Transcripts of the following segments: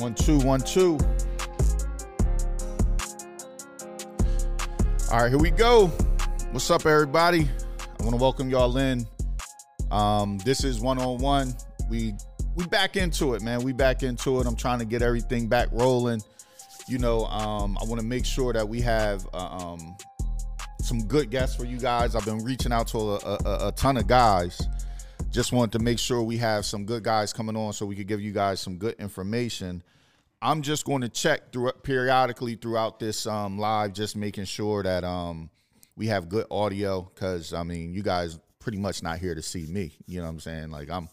One two one two. All right, here we go. What's up, everybody? I want to welcome y'all in. Um, this is one on one. We we back into it, man. We back into it. I'm trying to get everything back rolling. You know, um, I want to make sure that we have uh, um, some good guests for you guys. I've been reaching out to a, a, a ton of guys just wanted to make sure we have some good guys coming on so we could give you guys some good information. I'm just going to check through periodically throughout this um, live, just making sure that um, we have good audio. Because I mean, you guys pretty much not here to see me. You know what I'm saying? Like I'm,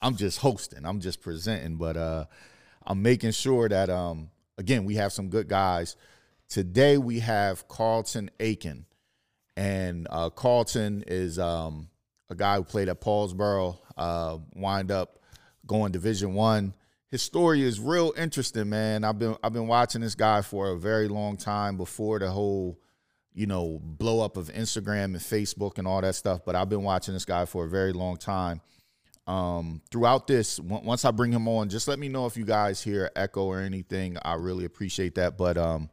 I'm just hosting. I'm just presenting, but uh, I'm making sure that um, again we have some good guys. Today we have Carlton Aiken, and uh, Carlton is um, a guy who played at Paulsboro, uh, wind up going Division One. His story is real interesting, man. I've been I've been watching this guy for a very long time before the whole, you know, blow up of Instagram and Facebook and all that stuff. But I've been watching this guy for a very long time. Um, throughout this, once I bring him on, just let me know if you guys hear echo or anything. I really appreciate that. But um,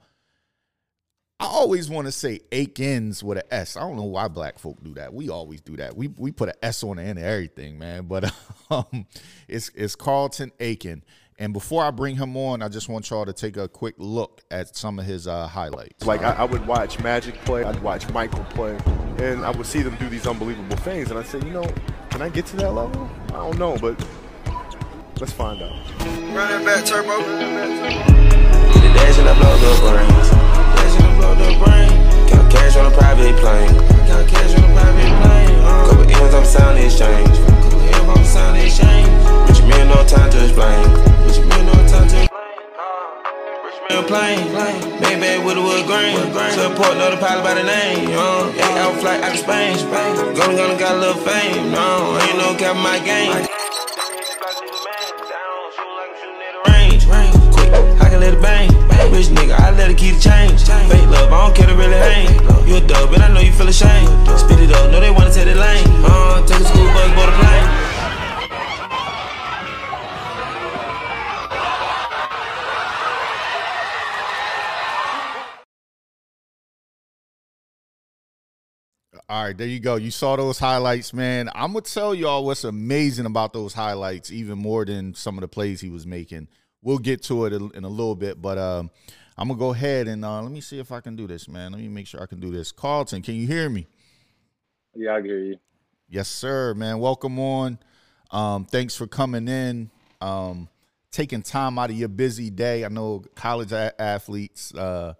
I always want to say Aikens with an S. I don't know why black folk do that. We always do that. We we put an S on the end of everything, man. But um, it's it's Carlton Aiken. And before I bring him on, I just want y'all to take a quick look at some of his uh, highlights. Like I, I, would watch Magic play, I'd watch Michael play, and I would see them do these unbelievable things, and I say, you know, can I get to that level? I don't know, but let's find out. Running back turbo. The dash and I blow the brains blow the brain. Count cash on a private plane. Count cash on a private plane. Uh. Couple M's on sound exchange. Couple M's on sound exchange. Rich man, no time to explain. Rich man, no time to explain. Plane, plane, bang with a wood grain. Support, know the pilot by the name. Uh, yeah, out flight out of Spain. Gonna, gonna got a little fame. No, ain't no cap my game. Range, range, quick, I can let it bang. Rich nigga, I let keep the change. Fake love, I don't care to really hang. You a dub, I know you feel ashamed. Spit it up, they wanna take the lane. Uh, take a school bus. All right, there you go. You saw those highlights, man. I'm gonna tell y'all what's amazing about those highlights, even more than some of the plays he was making we'll get to it in a little bit, but um, I'm gonna go ahead and uh, let me see if I can do this, man. Let me make sure I can do this. Carlton, can you hear me? Yeah, I can hear you. Yes, sir, man. Welcome on. Um, thanks for coming in. Um, taking time out of your busy day. I know college a- athletes, uh,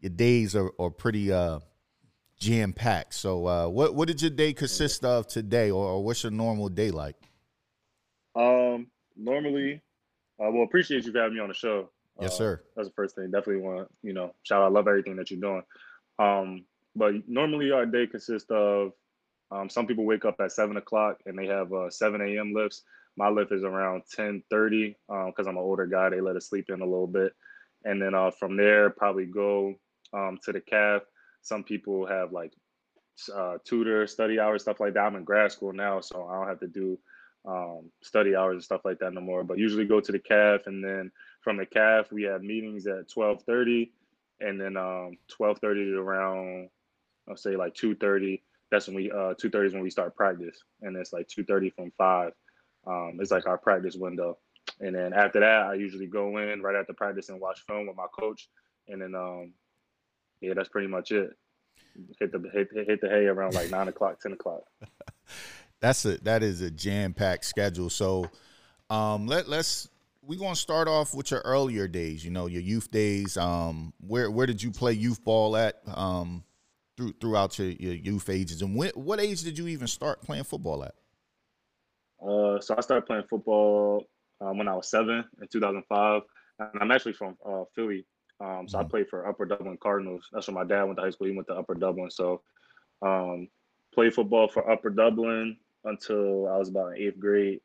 your days are, are pretty uh, jam packed. So, uh, what what did your day consist of today, or, or what's your normal day like? Um, normally uh, well, appreciate you for having me on the show. Yes, uh, sir. That's the first thing. Definitely want you know, shout out. I love everything that you're doing. Um, but normally our day consists of um, some people wake up at seven o'clock and they have uh, 7 a.m. lifts. My lift is around 10:30 because um, I'm an older guy. They let us sleep in a little bit, and then uh, from there probably go um, to the caf. Some people have like uh, tutor study hours, stuff like that. I'm in grad school now, so I don't have to do um, study hours and stuff like that no more. But usually go to the caf, and then from the caf we have meetings at twelve thirty, and then um, twelve thirty to around I'll say like two thirty. That's when we uh, two thirty is when we start practice, and it's like two thirty from five. Um, it's like our practice window, and then after that I usually go in right after practice and watch film with my coach, and then um, yeah, that's pretty much it. Hit the hit, hit the hay around like nine o'clock, ten o'clock. that's a that is a jam packed schedule. So um, let let's we're gonna start off with your earlier days. You know, your youth days. Um, where where did you play youth ball at? Um, through throughout your, your youth ages, and when, what age did you even start playing football at? Uh, so I started playing football um, when I was seven in 2005, and I'm actually from uh, Philly. Um, so mm-hmm. I played for Upper Dublin Cardinals. That's where my dad went to high school. He went to Upper Dublin. So um, played football for Upper Dublin until I was about in eighth grade,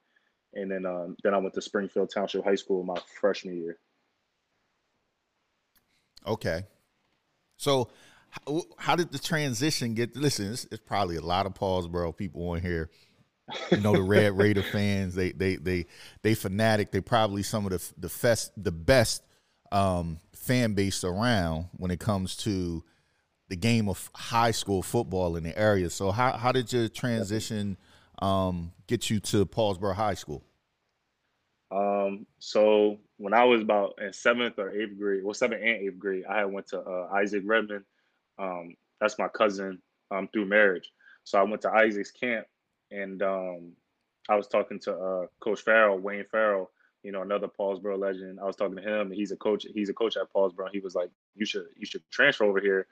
and then um, then I went to Springfield Township High School my freshman year. Okay, so how, how did the transition get? Listen, it's, it's, probably a lot of Paulsboro people on here. You know the Red Raider fans. They they they they fanatic. They probably some of the the best the best um, fan base around when it comes to the game of high school football in the area. So how how did your transition um, get you to Paulsboro High School? Um, so when I was about in seventh or eighth grade, well, seventh and eighth grade, I had went to uh, Isaac Redman. Um, that's my cousin um, through marriage. So I went to Isaac's camp, and um, I was talking to uh, Coach Farrell, Wayne Farrell, you know, another Paulsboro legend. I was talking to him, and he's a coach. He's a coach at Paulsboro. He was like, "You should, you should transfer over here."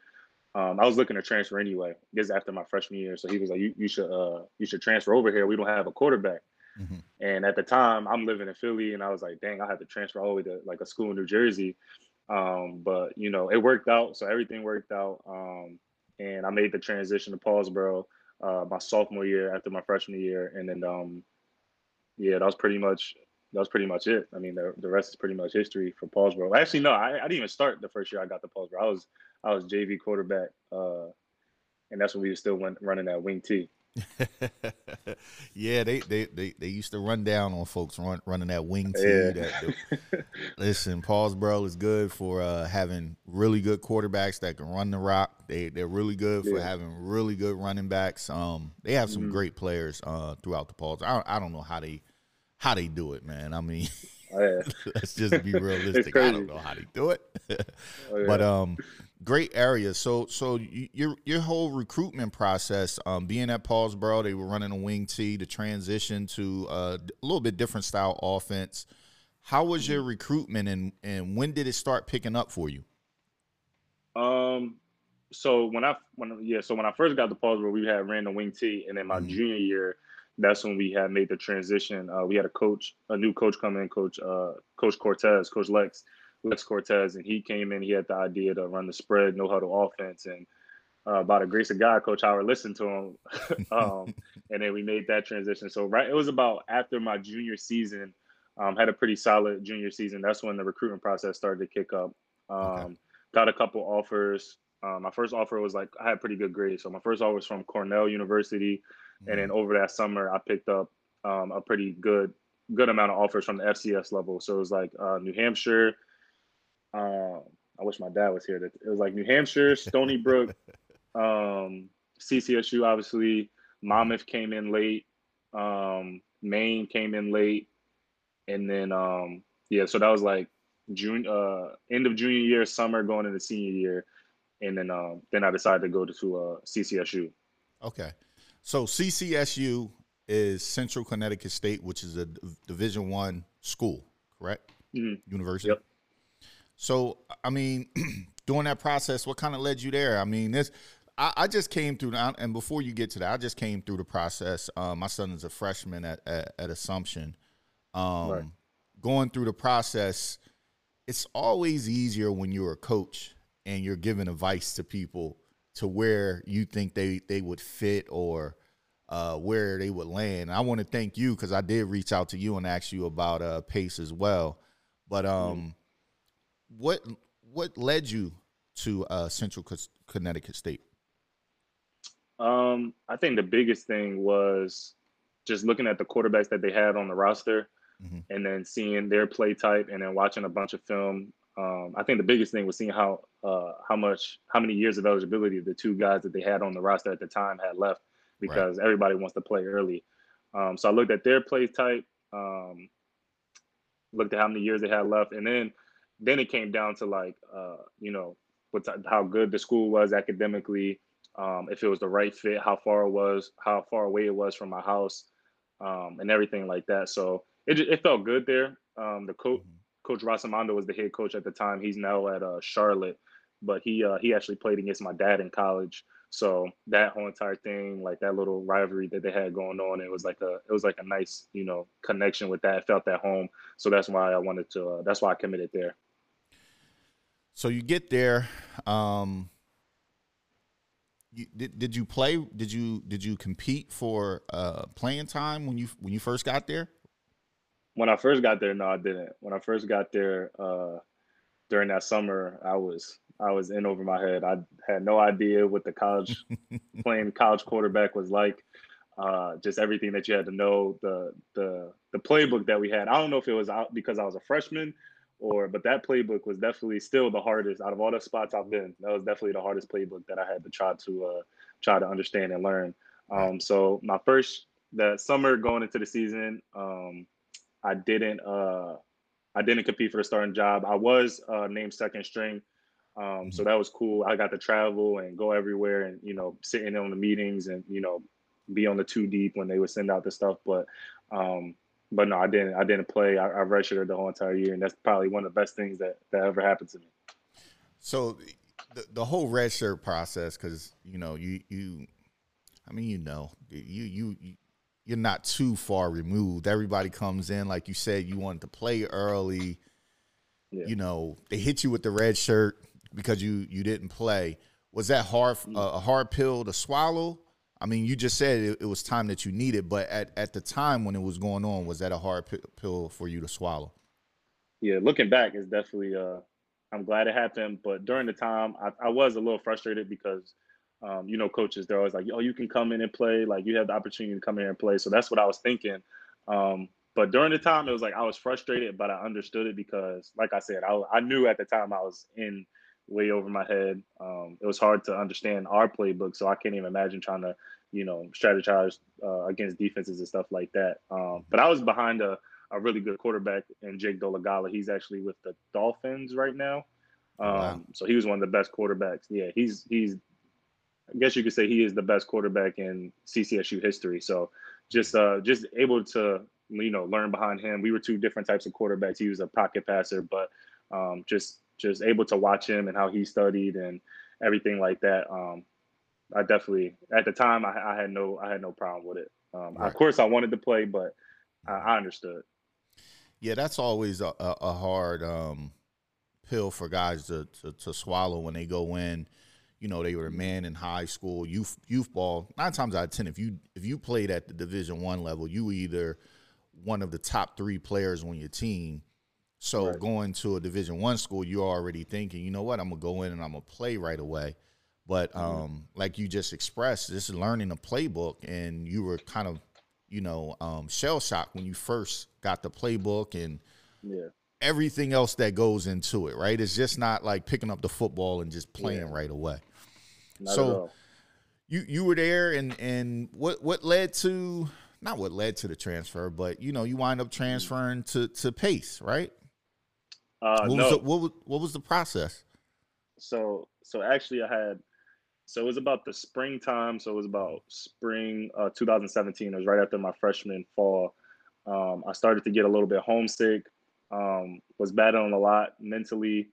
Um, I was looking to transfer anyway. This after my freshman year, so he was like, "You, you should, uh, you should transfer over here. We don't have a quarterback." Mm-hmm. And at the time, I'm living in Philly, and I was like, "Dang, I had to transfer all the way to like a school in New Jersey." Um, but you know, it worked out, so everything worked out. Um, and I made the transition to Paulsboro uh, my sophomore year after my freshman year, and then um, yeah, that was pretty much that was pretty much it. I mean, the, the rest is pretty much history for Paulsboro. Actually, no, I, I didn't even start the first year I got to Paulsboro. I was I was JV quarterback, uh, and that's when we were still went, running that wing T. yeah, they, they they they used to run down on folks run, running that wing T. Yeah. That, listen, Paulsboro is good for uh, having really good quarterbacks that can run the rock. They they're really good for yeah. having really good running backs. Um, they have some mm-hmm. great players uh, throughout the Pauls. I I don't know how they how they do it, man. I mean, oh, yeah. let's just be realistic. I don't know how they do it, oh, but um, great area. So so your your whole recruitment process, um, being at Paulsboro, they were running a wing T, the transition to uh, a little bit different style offense. How was your recruitment, and and when did it start picking up for you? Um, so when I when yeah, so when I first got to Paulsboro, we had ran the wing T, and then my mm-hmm. junior year that's when we had made the transition. Uh, we had a coach, a new coach come in, coach uh, Coach Cortez, Coach Lex, Lex Cortez, and he came in. He had the idea to run the spread, no huddle offense, and uh, by the grace of God, Coach Howard listened to him, um, and then we made that transition. So right, it was about after my junior season. Um, had a pretty solid junior season. That's when the recruitment process started to kick up. Um, okay. Got a couple offers. Um, my first offer was like I had pretty good grades. So my first offer was from Cornell University. And then over that summer, I picked up um, a pretty good good amount of offers from the FCS level. So it was like uh, New Hampshire. Uh, I wish my dad was here. That It was like New Hampshire, Stony Brook, um, CCSU, obviously. Monmouth came in late. Um, Maine came in late, and then um, yeah, so that was like June, uh, end of junior year, summer, going into senior year, and then um, then I decided to go to uh, CCSU. Okay. So CCSU is Central Connecticut State, which is a Division One school, correct? Mm-hmm. University. Yep. So, I mean, during that process, what kind of led you there? I mean, this. I, I just came through, and before you get to that, I just came through the process. Um, my son is a freshman at at, at Assumption. Um, right. Going through the process, it's always easier when you're a coach and you're giving advice to people to where you think they they would fit or uh, where they would land. I want to thank you because I did reach out to you and ask you about uh, Pace as well. But um, what what led you to uh, Central Connecticut State? Um, I think the biggest thing was just looking at the quarterbacks that they had on the roster, mm-hmm. and then seeing their play type, and then watching a bunch of film. Um, I think the biggest thing was seeing how uh, how much how many years of eligibility the two guys that they had on the roster at the time had left because right. everybody wants to play early. Um, so I looked at their play type, um, looked at how many years they had left, and then then it came down to like uh, you know what how good the school was academically, um, if it was the right fit, how far it was, how far away it was from my house, um, and everything like that. So it it felt good there. Um, the coach. Mm-hmm. Coach Rossomando was the head coach at the time. He's now at uh, Charlotte, but he uh, he actually played against my dad in college. So that whole entire thing, like that little rivalry that they had going on, it was like a it was like a nice you know connection with that. I felt at home, so that's why I wanted to. Uh, that's why I committed there. So you get there. Um, you, did did you play? Did you did you compete for uh, playing time when you when you first got there? When I first got there, no, I didn't. When I first got there, uh, during that summer, I was I was in over my head. I had no idea what the college playing college quarterback was like. uh, just everything that you had to know, the the the playbook that we had. I don't know if it was out because I was a freshman or but that playbook was definitely still the hardest out of all the spots I've been. That was definitely the hardest playbook that I had to try to uh, try to understand and learn. Um, so my first the summer going into the season, um, I didn't uh, I didn't compete for the starting job. I was uh, named second string. Um, so mm-hmm. that was cool. I got to travel and go everywhere and, you know, sitting in on the meetings and, you know, be on the two deep when they would send out the stuff. But, um, but no, I didn't, I didn't play. I, I redshirted the whole entire year. And that's probably one of the best things that, that ever happened to me. So the, the whole red shirt process, cause you know, you, you, I mean, you know, you, you, you you're not too far removed. Everybody comes in, like you said, you wanted to play early. Yeah. You know, they hit you with the red shirt because you you didn't play. Was that hard mm. a hard pill to swallow? I mean, you just said it, it, was time that you needed, but at, at the time when it was going on, was that a hard p- pill for you to swallow? Yeah, looking back, it's definitely. Uh, I'm glad it happened, but during the time, I, I was a little frustrated because, um, you know, coaches they're always like, "Oh, you can come in and play. Like you have the opportunity to come in and play." So that's what I was thinking. Um, but during the time, it was like I was frustrated, but I understood it because, like I said, I, I knew at the time I was in way over my head. Um, it was hard to understand our playbook, so I can't even imagine trying to, you know, strategize uh, against defenses and stuff like that. Um, but I was behind a, a really good quarterback in Jake Dolegala. He's actually with the Dolphins right now. Um, wow. So he was one of the best quarterbacks. Yeah, he's he's. I guess you could say he is the best quarterback in CCSU history. So just uh, just able to you know learn behind him. We were two different types of quarterbacks. He was a pocket passer, but um, just just able to watch him and how he studied and everything like that. Um, I definitely at the time I, I, had no I had no problem with it. Um, right. Of course, I wanted to play, but I, I understood. Yeah, that's always a, a, a hard um, pill for guys to, to, to swallow when they go in. You know, they were a man in high school, youth youth ball. Nine times out of ten, if you if you played at the Division One level, you were either one of the top three players on your team so right. going to a Division One school, you're already thinking, you know what, I'm gonna go in and I'm gonna play right away. But mm-hmm. um, like you just expressed, this is learning a playbook, and you were kind of, you know, um, shell shocked when you first got the playbook and yeah. everything else that goes into it. Right? It's just not like picking up the football and just playing yeah. right away. Not so you you were there, and and what what led to not what led to the transfer, but you know you wind up mm-hmm. transferring to to Pace, right? Uh, what, no. was the, what was what was the process? So so actually, I had so it was about the springtime. So it was about spring uh, 2017. It was right after my freshman fall. Um, I started to get a little bit homesick. Um, was battling a lot mentally.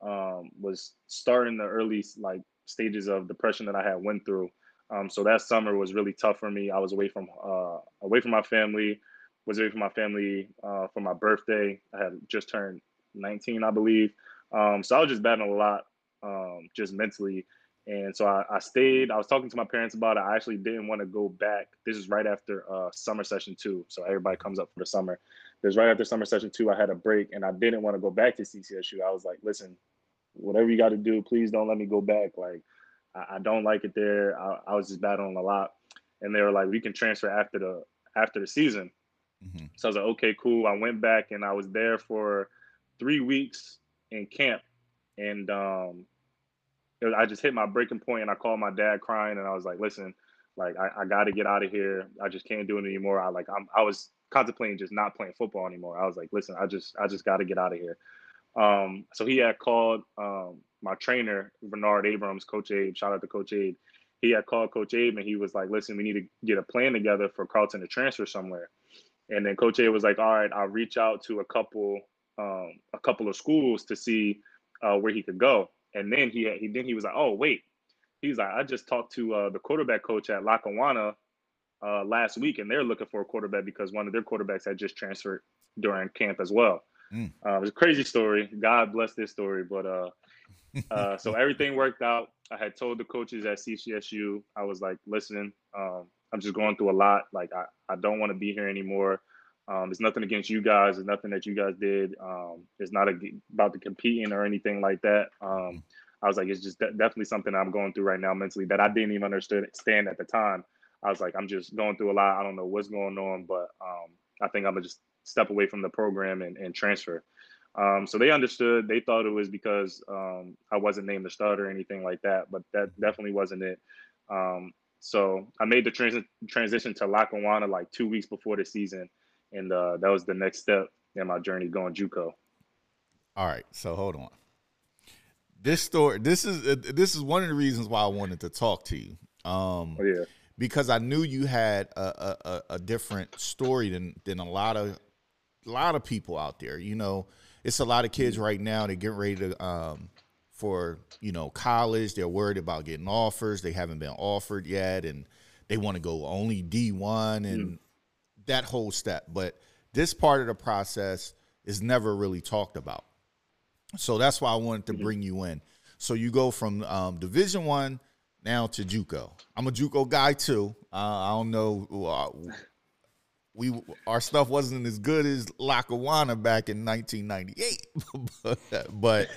Um, was starting the early like stages of depression that I had went through. Um, so that summer was really tough for me. I was away from uh, away from my family. Was away from my family uh, for my birthday. I had just turned 19, I believe. Um, so I was just battling a lot, um, just mentally. And so I, I, stayed. I was talking to my parents about it. I actually didn't want to go back. This is right after uh, summer session two. So everybody comes up for the summer. This right after summer session two. I had a break, and I didn't want to go back to CCSU. I was like, listen, whatever you got to do, please don't let me go back. Like, I, I don't like it there. I, I, was just battling a lot, and they were like, we can transfer after the after the season. Mm-hmm. So I was like, okay, cool. I went back, and I was there for three weeks in camp, and um, I just hit my breaking point, and I called my dad crying, and I was like, "Listen, like I, I got to get out of here. I just can't do it anymore. I like I'm I was contemplating just not playing football anymore. I was like, listen, I just I just got to get out of here. Um, so he had called um, my trainer Bernard Abrams, Coach Abe. Shout out to Coach Abe. He had called Coach Abe and he was like, listen, we need to get a plan together for Carlton to transfer somewhere. And then Coach Abe was like, all right, I'll reach out to a couple um, a couple of schools to see uh, where he could go. And then he, had, he then he was like, oh wait, he's like, I just talked to uh, the quarterback coach at Lackawanna uh, last week, and they're looking for a quarterback because one of their quarterbacks had just transferred during camp as well. Mm. Uh, it was a crazy story. God bless this story, but uh, uh, so everything worked out. I had told the coaches at CCSU, I was like, listen, um, I'm just going through a lot. Like, I, I don't want to be here anymore. Um, it's nothing against you guys. It's nothing that you guys did. Um, it's not a, about the competing or anything like that. Um, mm-hmm. I was like, it's just de- definitely something I'm going through right now mentally that I didn't even understand at the time. I was like, I'm just going through a lot. I don't know what's going on, but um, I think I'm gonna just step away from the program and, and transfer. Um, so they understood. They thought it was because um, I wasn't named the starter or anything like that, but that definitely wasn't it. Um, so I made the trans- transition to Lackawanna like two weeks before the season, and uh, that was the next step in my journey going JUCO. All right, so hold on. This story, this is uh, this is one of the reasons why I wanted to talk to you. Um, oh, yeah, because I knew you had a, a, a different story than than a lot of a lot of people out there. You know, it's a lot of kids right now. They get ready to um, for you know college. They're worried about getting offers. They haven't been offered yet, and they want to go only D one and mm. That whole step. But this part of the process is never really talked about. So that's why I wanted to mm-hmm. bring you in. So you go from um, Division One now to JUCO. I'm a JUCO guy too. Uh, I don't know. Uh, we our stuff wasn't as good as Lackawanna back in 1998, but, but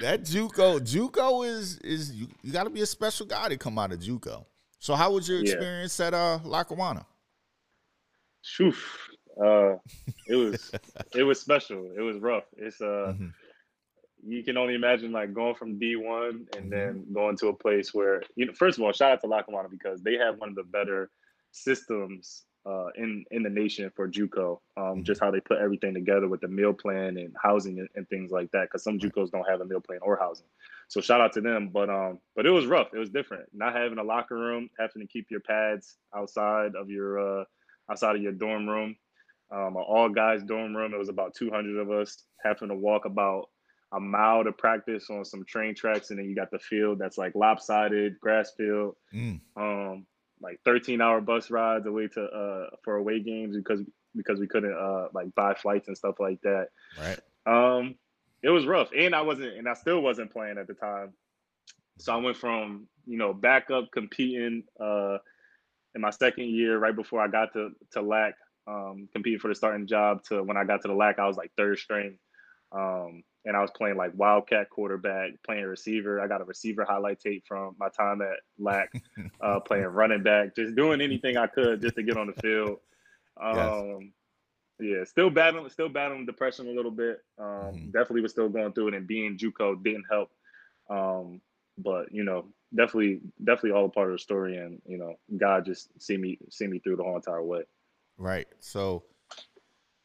that JUCO JUCO is is you, you got to be a special guy to come out of JUCO. So how was your experience yeah. at uh, Lackawanna? Shoof. Uh, it was it was special. It was rough. It's uh. Mm-hmm you can only imagine like going from D1 and mm-hmm. then going to a place where you know first of all shout out to Lackawanna because they have one of the better systems uh, in in the nation for JUCO. Um, mm-hmm. Just how they put everything together with the meal plan and housing and, and things like that. Because some JUCOs don't have a meal plan or housing. So shout out to them. But um, but it was rough. It was different. Not having a locker room, having to keep your pads outside of your uh, outside of your dorm room. Um, an all guys dorm room. It was about 200 of us having to walk about a mile to practice on some train tracks, and then you got the field that's like lopsided grass field. Mm. Um, like 13 hour bus rides away to uh for away games because because we couldn't uh like buy flights and stuff like that. Right. Um it was rough. And I wasn't and I still wasn't playing at the time. So I went from, you know, backup competing uh in my second year right before I got to to LAC, um competing for the starting job to when I got to the LAC I was like third string. Um and I was playing like wildcat quarterback, playing receiver. I got a receiver highlight tape from my time at LAC, uh, playing running back, just doing anything I could just to get on the field. Um, yes. Yeah, still battling, still battling depression a little bit. Um, mm-hmm. Definitely was still going through it, and being JUCO didn't help. Um, but you know, definitely, definitely all a part of the story, and you know, God just see me, see me through the whole entire way. Right. So,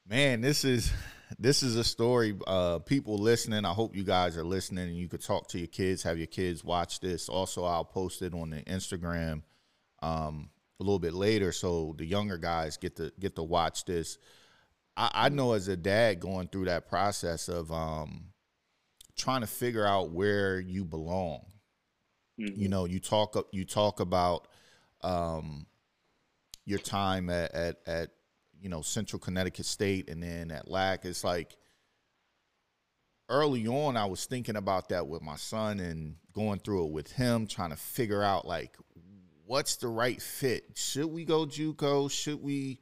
man, this is this is a story. Uh, people listening, I hope you guys are listening, and you could talk to your kids, have your kids watch this. Also, I'll post it on the Instagram um, a little bit later, so the younger guys get to get to watch this. I, I know as a dad going through that process of um, trying to figure out where you belong. Mm-hmm. You know, you talk you talk about um, your time at, at, at you know, Central Connecticut State and then at LAC. It's like early on, I was thinking about that with my son and going through it with him, trying to figure out like what's the right fit. Should we go JUCO? Should we,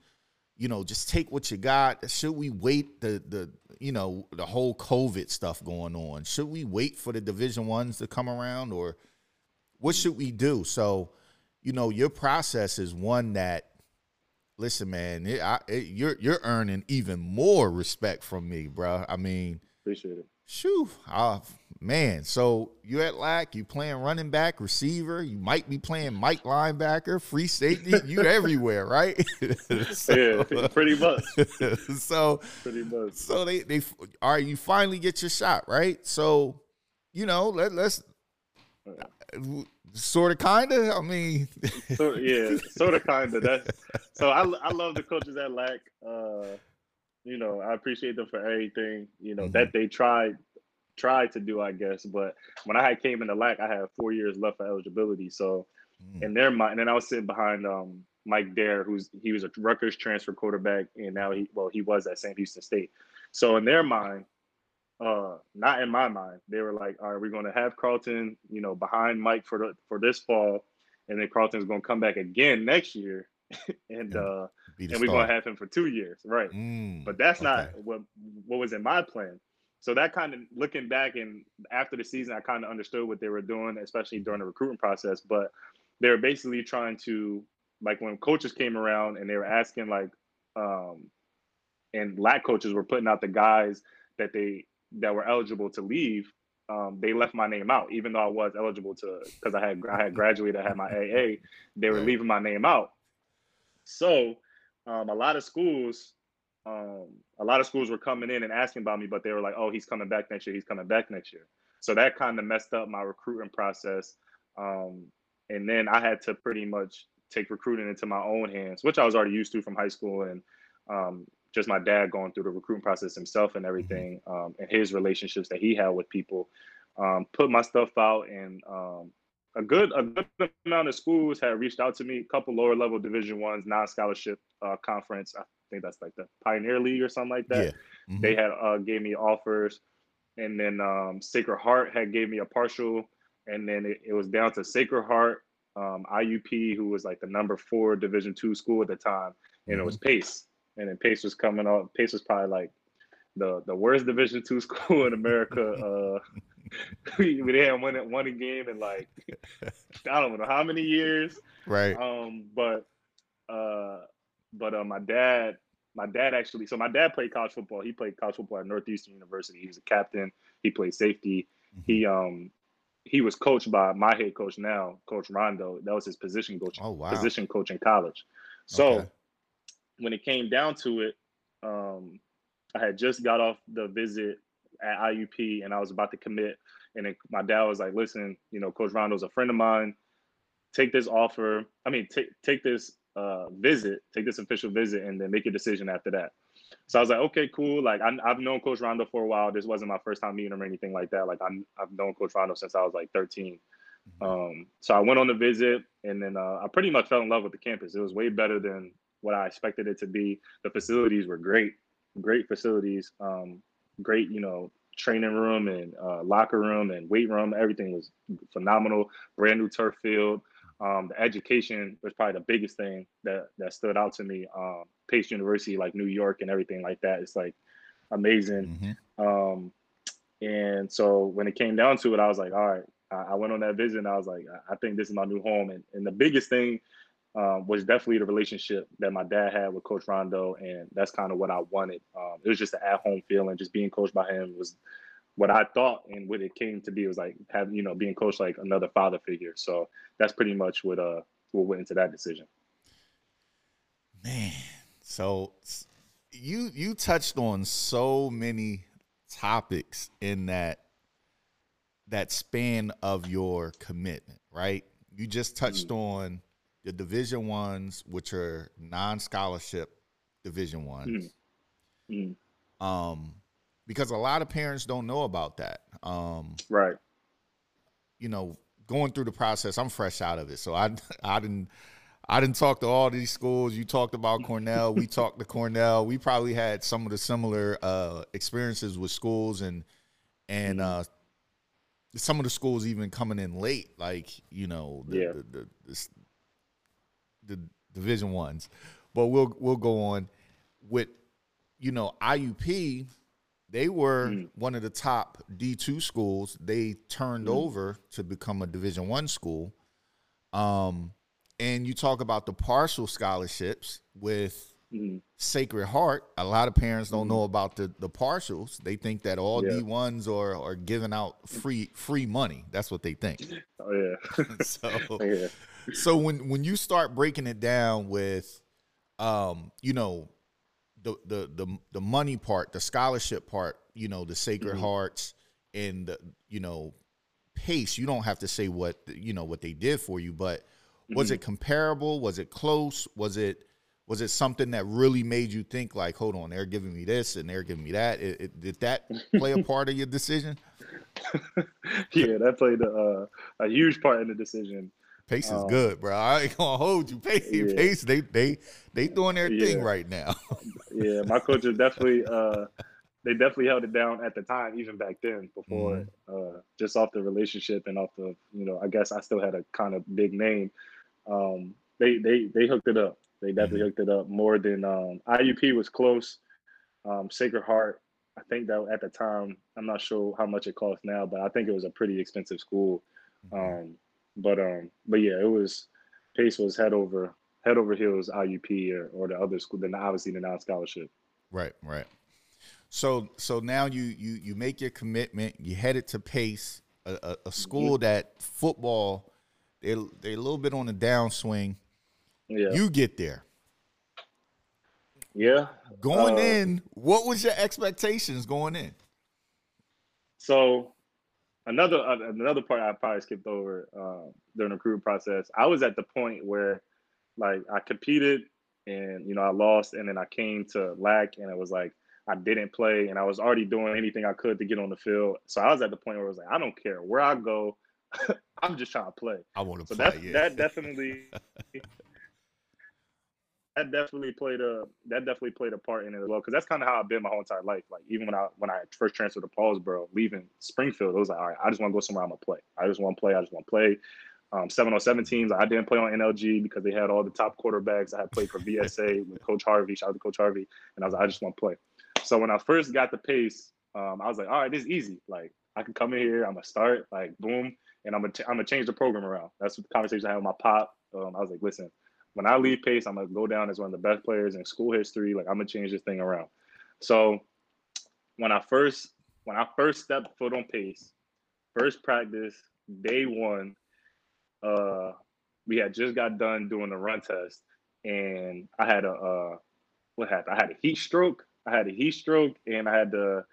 you know, just take what you got? Should we wait the the you know the whole COVID stuff going on? Should we wait for the Division ones to come around, or what should we do? So, you know, your process is one that listen, man, it, I, it, you're you're earning even more respect from me, bro. I mean, appreciate it. Shoo, uh, man. So you at LAC, you playing running back, receiver. You might be playing Mike linebacker, free safety. you everywhere, right? so, yeah, pretty much. so pretty much. So they they all right. You finally get your shot, right? So you know, let let's sort of, kind of. I mean, so, yeah, sort of, kind of. That. So I, I love the coaches at Lack. Uh, you know, I appreciate them for everything. You know mm-hmm. that they tried tried to do, I guess. But when I came into Lack, I had four years left for eligibility. So mm-hmm. in their mind, and then I was sitting behind um, Mike Dare, who's he was a Rutgers transfer quarterback, and now he well he was at Sam Houston State. So in their mind, uh, not in my mind. They were like, all right, we're going to have Carlton, you know, behind Mike for the for this fall, and then Carlton's going to come back again next year, and uh, and we're going to have him for two years, right? Mm, but that's okay. not what what was in my plan. So that kind of looking back and after the season, I kind of understood what they were doing, especially during the recruiting process. But they were basically trying to like when coaches came around and they were asking like, um, and LAC coaches were putting out the guys that they that were eligible to leave. Um, they left my name out, even though I was eligible to because I had I had graduated, I had my AA. They were leaving my name out. So um, a lot of schools, um, a lot of schools were coming in and asking about me, but they were like, "Oh, he's coming back next year. He's coming back next year." So that kind of messed up my recruiting process. Um, and then I had to pretty much take recruiting into my own hands, which I was already used to from high school and um, just my dad going through the recruiting process himself and everything, um, and his relationships that he had with people. Um, put my stuff out, and um, a good a good amount of schools had reached out to me. A couple lower level Division ones, non scholarship uh, conference. I think that's like the Pioneer League or something like that. Yeah. Mm-hmm. They had uh, gave me offers and then um, Sacred Heart had gave me a partial, and then it, it was down to Sacred Heart, um, IUP, who was like the number four Division two school at the time, and mm-hmm. it was mm-hmm. Pace, and then Pace was coming up. Pace was probably like the the worst Division two school in America. uh, we, we didn't win it won a game in like I don't know how many years. Right. Um, but uh, but uh, my dad my dad actually so my dad played college football he played college football at northeastern university he was a captain he played safety mm-hmm. he um he was coached by my head coach now coach Rondeau that was his position coach oh, wow. position coach in college so okay. When it came down to it um i had just got off the visit at iup and i was about to commit and it, my dad was like listen you know coach Rondeau's a friend of mine take this offer i mean take take this uh, visit, take this official visit, and then make a decision after that. So I was like, okay, cool. Like I, have known Coach Rondeau for a while. This wasn't my first time meeting him or anything like that. Like I'm, I've known Coach Rondeau since I was like 13. Mm-hmm. Um, so I went on the visit, and then uh, I pretty much fell in love with the campus. It was way better than what I expected it to be. The facilities were great, great facilities. Um, great, you know, training room and uh, locker room and weight room. Everything was phenomenal. Brand new turf field. Um, the education was probably the biggest thing that that stood out to me. Um, Pace University, like New York and everything like that, it's like amazing. Mm-hmm. Um, and so when it came down to it, I was like, all right. I, I went on that visit, and I was like, I think this is my new home. And and the biggest thing um, was definitely the relationship that my dad had with Coach Rondeau, and that's kind of what I wanted. Um, it was just an at-home feeling, just being coached by him was what I thought and what it came to be was like having you know being coached like another father figure. So that's pretty much what uh what went into that decision. Man, so you you touched on so many topics in that that span of your commitment, right? You just touched mm-hmm. on the division ones, which are non-scholarship division ones. Mm-hmm. Um because a lot of parents don't know about that. Um, right. You know, going through the process, I'm fresh out of it, so I I didn't. I didn't talk to all these schools. You talked about Cornell. we talked to Cornell. We probably had some of the similar uh, experiences with schools and and mm-hmm. uh, some of the schools even coming in late, like you know the, yeah. the, the, the, Division ones. But we'll we'll go on with you know IUP they were mm. one of the top D2 schools. They turned mm. over to become a Division 1 school. Um, and you talk about the partial scholarships with mm. Sacred Heart. A lot of parents don't know mm-hmm. about the the partials. They think that all yeah. D1s are are giving out free free money. That's what they think. Oh yeah. so yeah. So when when you start breaking it down with um, you know, the the the the money part, the scholarship part, you know, the Sacred mm-hmm. Hearts and the, you know, pace. You don't have to say what you know what they did for you, but was mm-hmm. it comparable? Was it close? Was it was it something that really made you think like, hold on, they're giving me this and they're giving me that? It, it, did that play a part of your decision? yeah, that played a, a huge part in the decision. Pace is um, good, bro. I ain't gonna hold you. Pace, yeah. Pace, they they they doing their yeah. thing right now. yeah, my coach is definitely uh they definitely held it down at the time, even back then, before mm-hmm. uh just off the relationship and off the, you know, I guess I still had a kind of big name. Um they they they hooked it up. They definitely mm-hmm. hooked it up more than um IUP was close. Um Sacred Heart, I think that at the time, I'm not sure how much it costs now, but I think it was a pretty expensive school. Mm-hmm. Um but um, but yeah, it was Pace was head over head over heels IUP or, or the other school, then obviously the non scholarship. Right, right. So so now you you you make your commitment. You headed to Pace, a, a, a school that football they they a little bit on the downswing. Yeah. You get there. Yeah. Going uh, in, what was your expectations going in? So another uh, another part I probably skipped over uh, during the recruiting process. I was at the point where, like, I competed and you know I lost, and then I came to LAC, and it was like I didn't play, and I was already doing anything I could to get on the field. So I was at the point where I was like, I don't care where I go, I'm just trying to play. I want to so play. yeah. That definitely. that definitely played a that definitely played a part in it as well because that's kind of how I've been my whole entire life. Like even when I when I first transferred to Paulsboro, leaving Springfield, it was like all right, I just want to go somewhere I'm gonna play. I just want to play. I just want to play. Um, 707 teams. I didn't play on NLG because they had all the top quarterbacks. I had played for VSA with Coach Harvey. Shout out to Coach Harvey. And I was like, I just want to play. So when I first got the pace, um, I was like, all right, this is easy. Like I can come in here, I'm gonna start, like boom, and I'm gonna I'm gonna change the program around. That's what the conversation I had with my pop. Um, I was like, listen, when I leave Pace, I'm gonna go down as one of the best players in school history. Like I'm gonna change this thing around. So when I first when I first stepped foot on Pace, first practice, day one, uh, we had just got done doing the run test, and I had a uh, what happened? I had a heat stroke. I had a heat stroke, and I had to.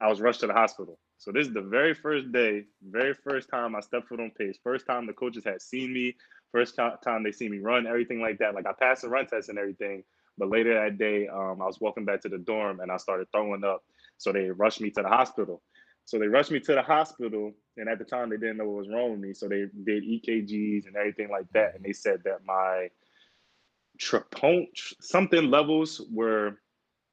I was rushed to the hospital. So this is the very first day, very first time I stepped foot on pace. First time the coaches had seen me. First time they see me run, everything like that. Like I passed the run test and everything. But later that day, um, I was walking back to the dorm and I started throwing up. So they rushed me to the hospital. So they rushed me to the hospital, and at the time they didn't know what was wrong with me. So they did EKGs and everything like that, and they said that my troponin something levels were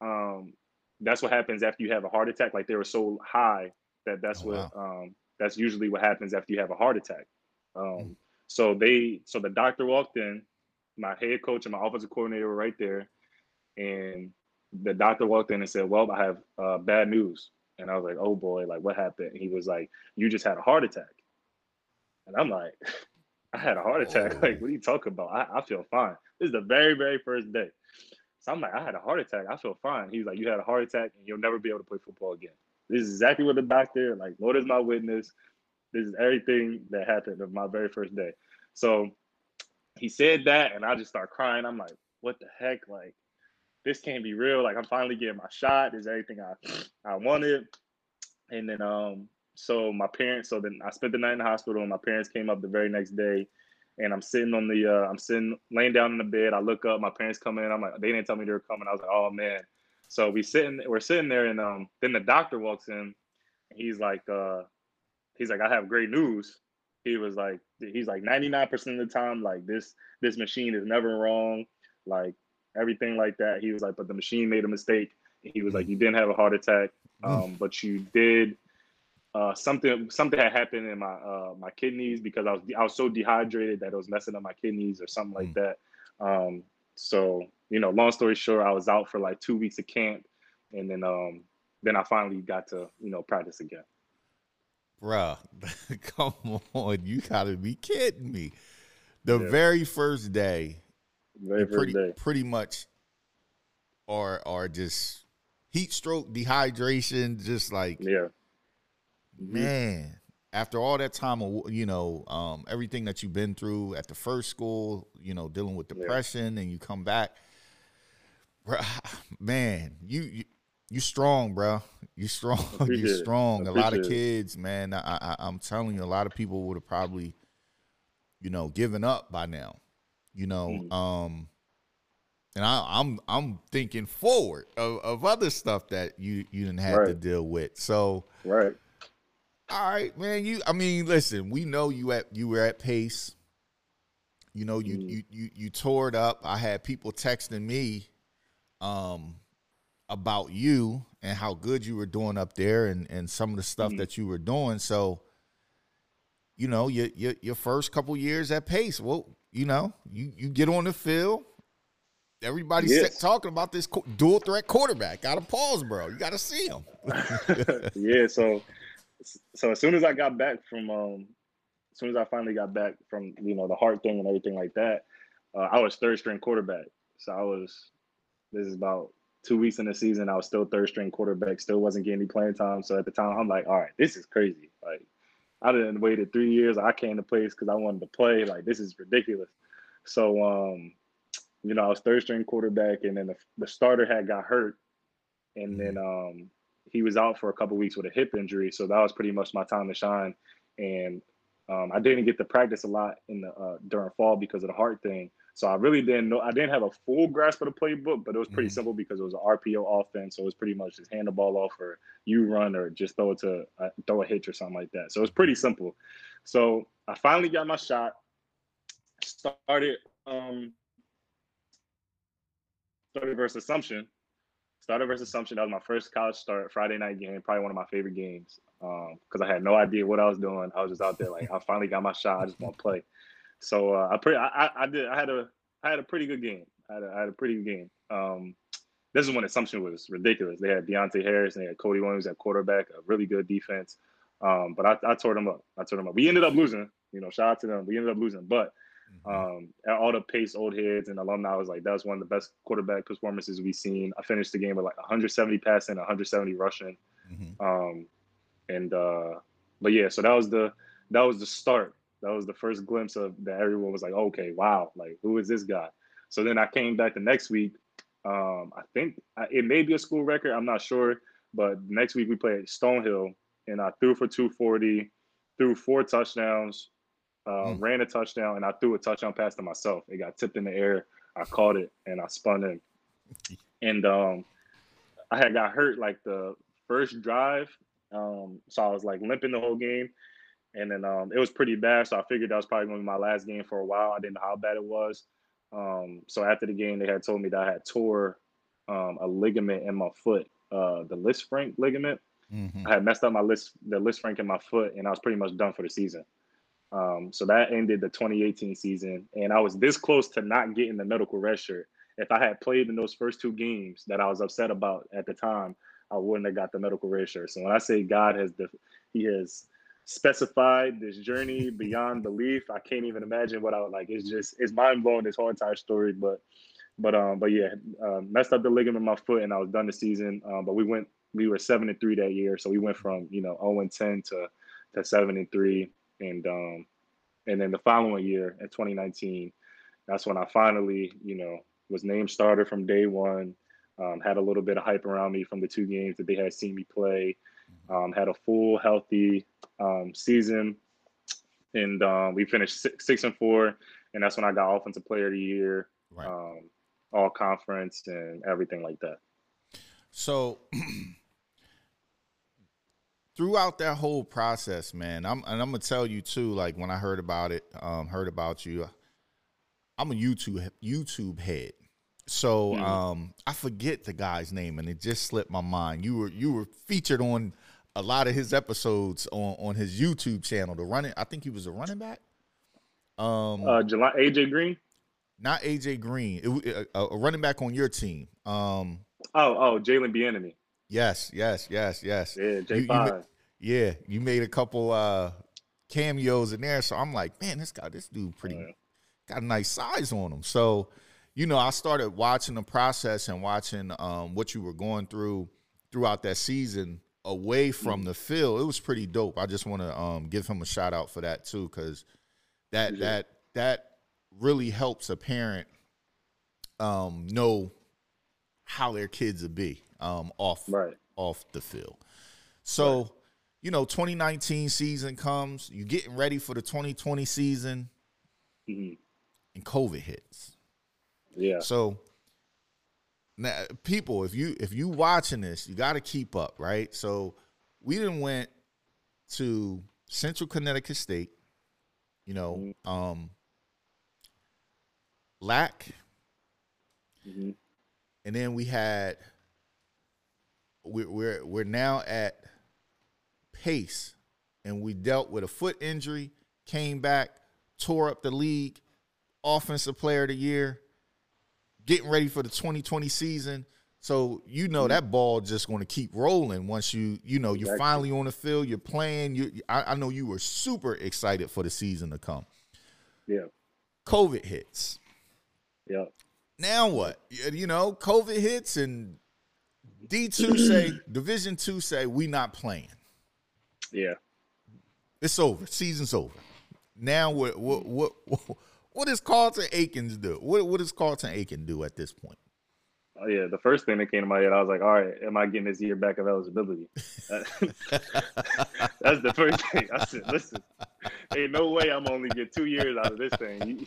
um, that's what happens after you have a heart attack. Like they were so high that that's oh, what wow. um, that's usually what happens after you have a heart attack. Um, mm. So they so the doctor walked in, my head coach and my offensive coordinator were right there, and the doctor walked in and said, "Well, I have uh, bad news." And I was like, "Oh boy, like what happened?" And he was like, "You just had a heart attack." And I'm like, "I had a heart attack. Oh. Like, what are you talking about? I, I feel fine. This is the very, very first day." So I'm like, "I had a heart attack. I feel fine." He's like, "You had a heart attack, and you'll never be able to play football again." This is exactly what the doctor, like, Lord is my witness. This is everything that happened of my very first day. So he said that, and I just start crying. I'm like, what the heck? Like, this can't be real. Like, I'm finally getting my shot. This is everything I I wanted. And then um, so my parents, so then I spent the night in the hospital, and my parents came up the very next day. And I'm sitting on the, uh, I'm sitting laying down in the bed. I look up, my parents come in. I'm like, they didn't tell me they were coming. I was like, oh man. So we sitting, we're sitting there, and um, then the doctor walks in. he's like, uh, he's like, I have great news. He was like, he's like 99% of the time, like this, this machine is never wrong, like everything like that. He was like, but the machine made a mistake. He was like, you didn't have a heart attack, um, but you did. Uh, something something had happened in my uh, my kidneys because I was I was so dehydrated that it was messing up my kidneys or something like that. Um, so you know, long story short, I was out for like two weeks of camp, and then um, then I finally got to you know practice again. Bruh, come on, you gotta be kidding me. The yeah. very first day, very pretty, day. pretty much are are just heat stroke, dehydration, just like yeah, mm-hmm. man. After all that time of you know um, everything that you've been through at the first school, you know dealing with depression, yeah. and you come back, bruh, man, you, you you strong, bro. You strong. You strong. A lot of kids, man. I, I, am telling you, a lot of people would have probably, you know, given up by now. You know, mm. um, and I, am I'm, I'm thinking forward of, of other stuff that you you didn't have right. to deal with. So, right. All right, man. You, I mean, listen. We know you at you were at pace. You know, you mm. you you you tore it up. I had people texting me, um, about you and how good you were doing up there and, and some of the stuff mm-hmm. that you were doing. So, you know, your, your your first couple years at Pace, well, you know, you you get on the field. Everybody's yes. talking about this dual threat quarterback out of Paulsboro. You got to see him. yeah. So, so as soon as I got back from, um, as soon as I finally got back from, you know, the heart thing and everything like that, uh, I was third string quarterback. So I was. This is about two weeks in the season. I was still third string quarterback. Still wasn't getting any playing time. So at the time, I'm like, all right, this is crazy. Like I didn't waited three years. I came to place because I wanted to play. Like this is ridiculous. So um, you know, I was third string quarterback, and then the, the starter had got hurt, and then mm-hmm. um, he was out for a couple weeks with a hip injury. So that was pretty much my time to shine. And um, I didn't get to practice a lot in the uh, during fall because of the heart thing. So I really didn't know. I didn't have a full grasp of the playbook, but it was pretty mm-hmm. simple because it was an RPO offense. So it was pretty much just hand the ball off, or you run, or just throw it to uh, throw a hitch or something like that. So it was pretty simple. So I finally got my shot. Started um, started versus Assumption. Started versus Assumption. That was my first college start, Friday night game, probably one of my favorite games. because um, I had no idea what I was doing. I was just out there like I finally got my shot. I just want to play. So uh, I pretty I, I did I had a I had a pretty good game. I had a, I had a pretty good game. Um, this is when Assumption was ridiculous. They had Deonte Harris and they had Cody Williams at quarterback, a really good defense. Um, but I, I tore them up. I tore them up. We ended up losing. You know, shout out to them. We ended up losing, but Mm-hmm. Um, all the pace old heads and alumni was like that was one of the best quarterback performances we've seen. I finished the game with like 170 passing, 170 rushing. Mm-hmm. Um, and uh, but yeah, so that was the that was the start. That was the first glimpse of that everyone was like, okay, wow, like who is this guy? So then I came back the next week. Um, I think it may be a school record. I'm not sure, but next week we played Stonehill, and I threw for 240, threw four touchdowns, uh, mm. ran a touchdown, and I threw a touchdown pass to myself. It got tipped in the air. I caught it and I spun in. And um, I had got hurt like the first drive, um, so I was like limping the whole game. And then um, it was pretty bad, so I figured that was probably going to be my last game for a while. I didn't know how bad it was. Um, so after the game, they had told me that I had tore um, a ligament in my foot, uh, the Lisfranc ligament. Mm-hmm. I had messed up my list, the Lisfranc in my foot, and I was pretty much done for the season. Um, so that ended the 2018 season, and I was this close to not getting the medical red shirt. If I had played in those first two games that I was upset about at the time, I wouldn't have got the medical red shirt. So when I say God has, def- He has specified this journey beyond belief, I can't even imagine what I would like. It's just it's mind blowing this whole entire story, but but um but yeah, uh, messed up the ligament in my foot, and I was done the season. Um, but we went we were seven and three that year, so we went from you know 0 and 10 to to seven and three and um, and then the following year in 2019, that's when I finally, you know, was named starter from day one. Um, had a little bit of hype around me from the two games that they had seen me play. Um, had a full, healthy um, season, and um, we finished six, six, and four. And that's when I got Offensive Player of the Year, right. Um, all conference, and everything like that. So throughout that whole process, man, I'm and I'm gonna tell you too. Like when I heard about it, um, heard about you, I'm a YouTube YouTube head. So mm-hmm. um, I forget the guy's name, and it just slipped my mind. You were you were featured on a lot of his episodes on on his YouTube channel. The running, I think he was a running back. Um, uh, July, AJ Green. Not AJ Green. It, a, a running back on your team. Um, oh, oh, Jalen Bieniemy. Yes, yes, yes, yes. Yeah, J five. Yeah, you made a couple uh cameos in there, so I'm like, man, this guy, this dude, pretty yeah. got a nice size on him. So, you know, I started watching the process and watching um what you were going through throughout that season away from mm the field. It was pretty dope. I just want to um give him a shout out for that too, because that yeah. that that really helps a parent um know how their kids will be um, off right. off the field. So, right. you know, 2019 season comes, you're getting ready for the 2020 season, mm-hmm. and COVID hits. Yeah. So now, people, if you if you watching this, you got to keep up, right? So we then went to Central Connecticut State, you know, mm-hmm. um, LAC, mm-hmm. and then we had we're we're, we're now at pace, and we dealt with a foot injury, came back, tore up the league, offensive player of the year, getting ready for the 2020 season. So you know that ball just going to keep rolling once you you know you're finally on the field, you're playing. You I, I know you were super excited for the season to come. Yeah. COVID hits. Yeah. Now what? You know, COVID hits and D two say Division two say we not playing. Yeah. It's over. Season's over. Now what? What? What? What does Carlton Aikens do? What? What does Carlton Aiken do at this point? Oh yeah, the first thing that came to my head, I was like, all right, am I getting this year back of eligibility? That's the first thing. I said, listen, ain't no way I'm only get two years out of this thing.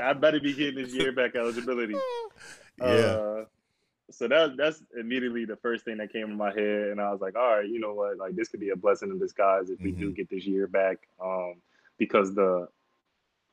I better be getting this year back eligibility. Yeah. Uh, so that that's immediately the first thing that came to my head, and I was like, all right, you know what, like this could be a blessing in disguise if we mm-hmm. do get this year back, um, because the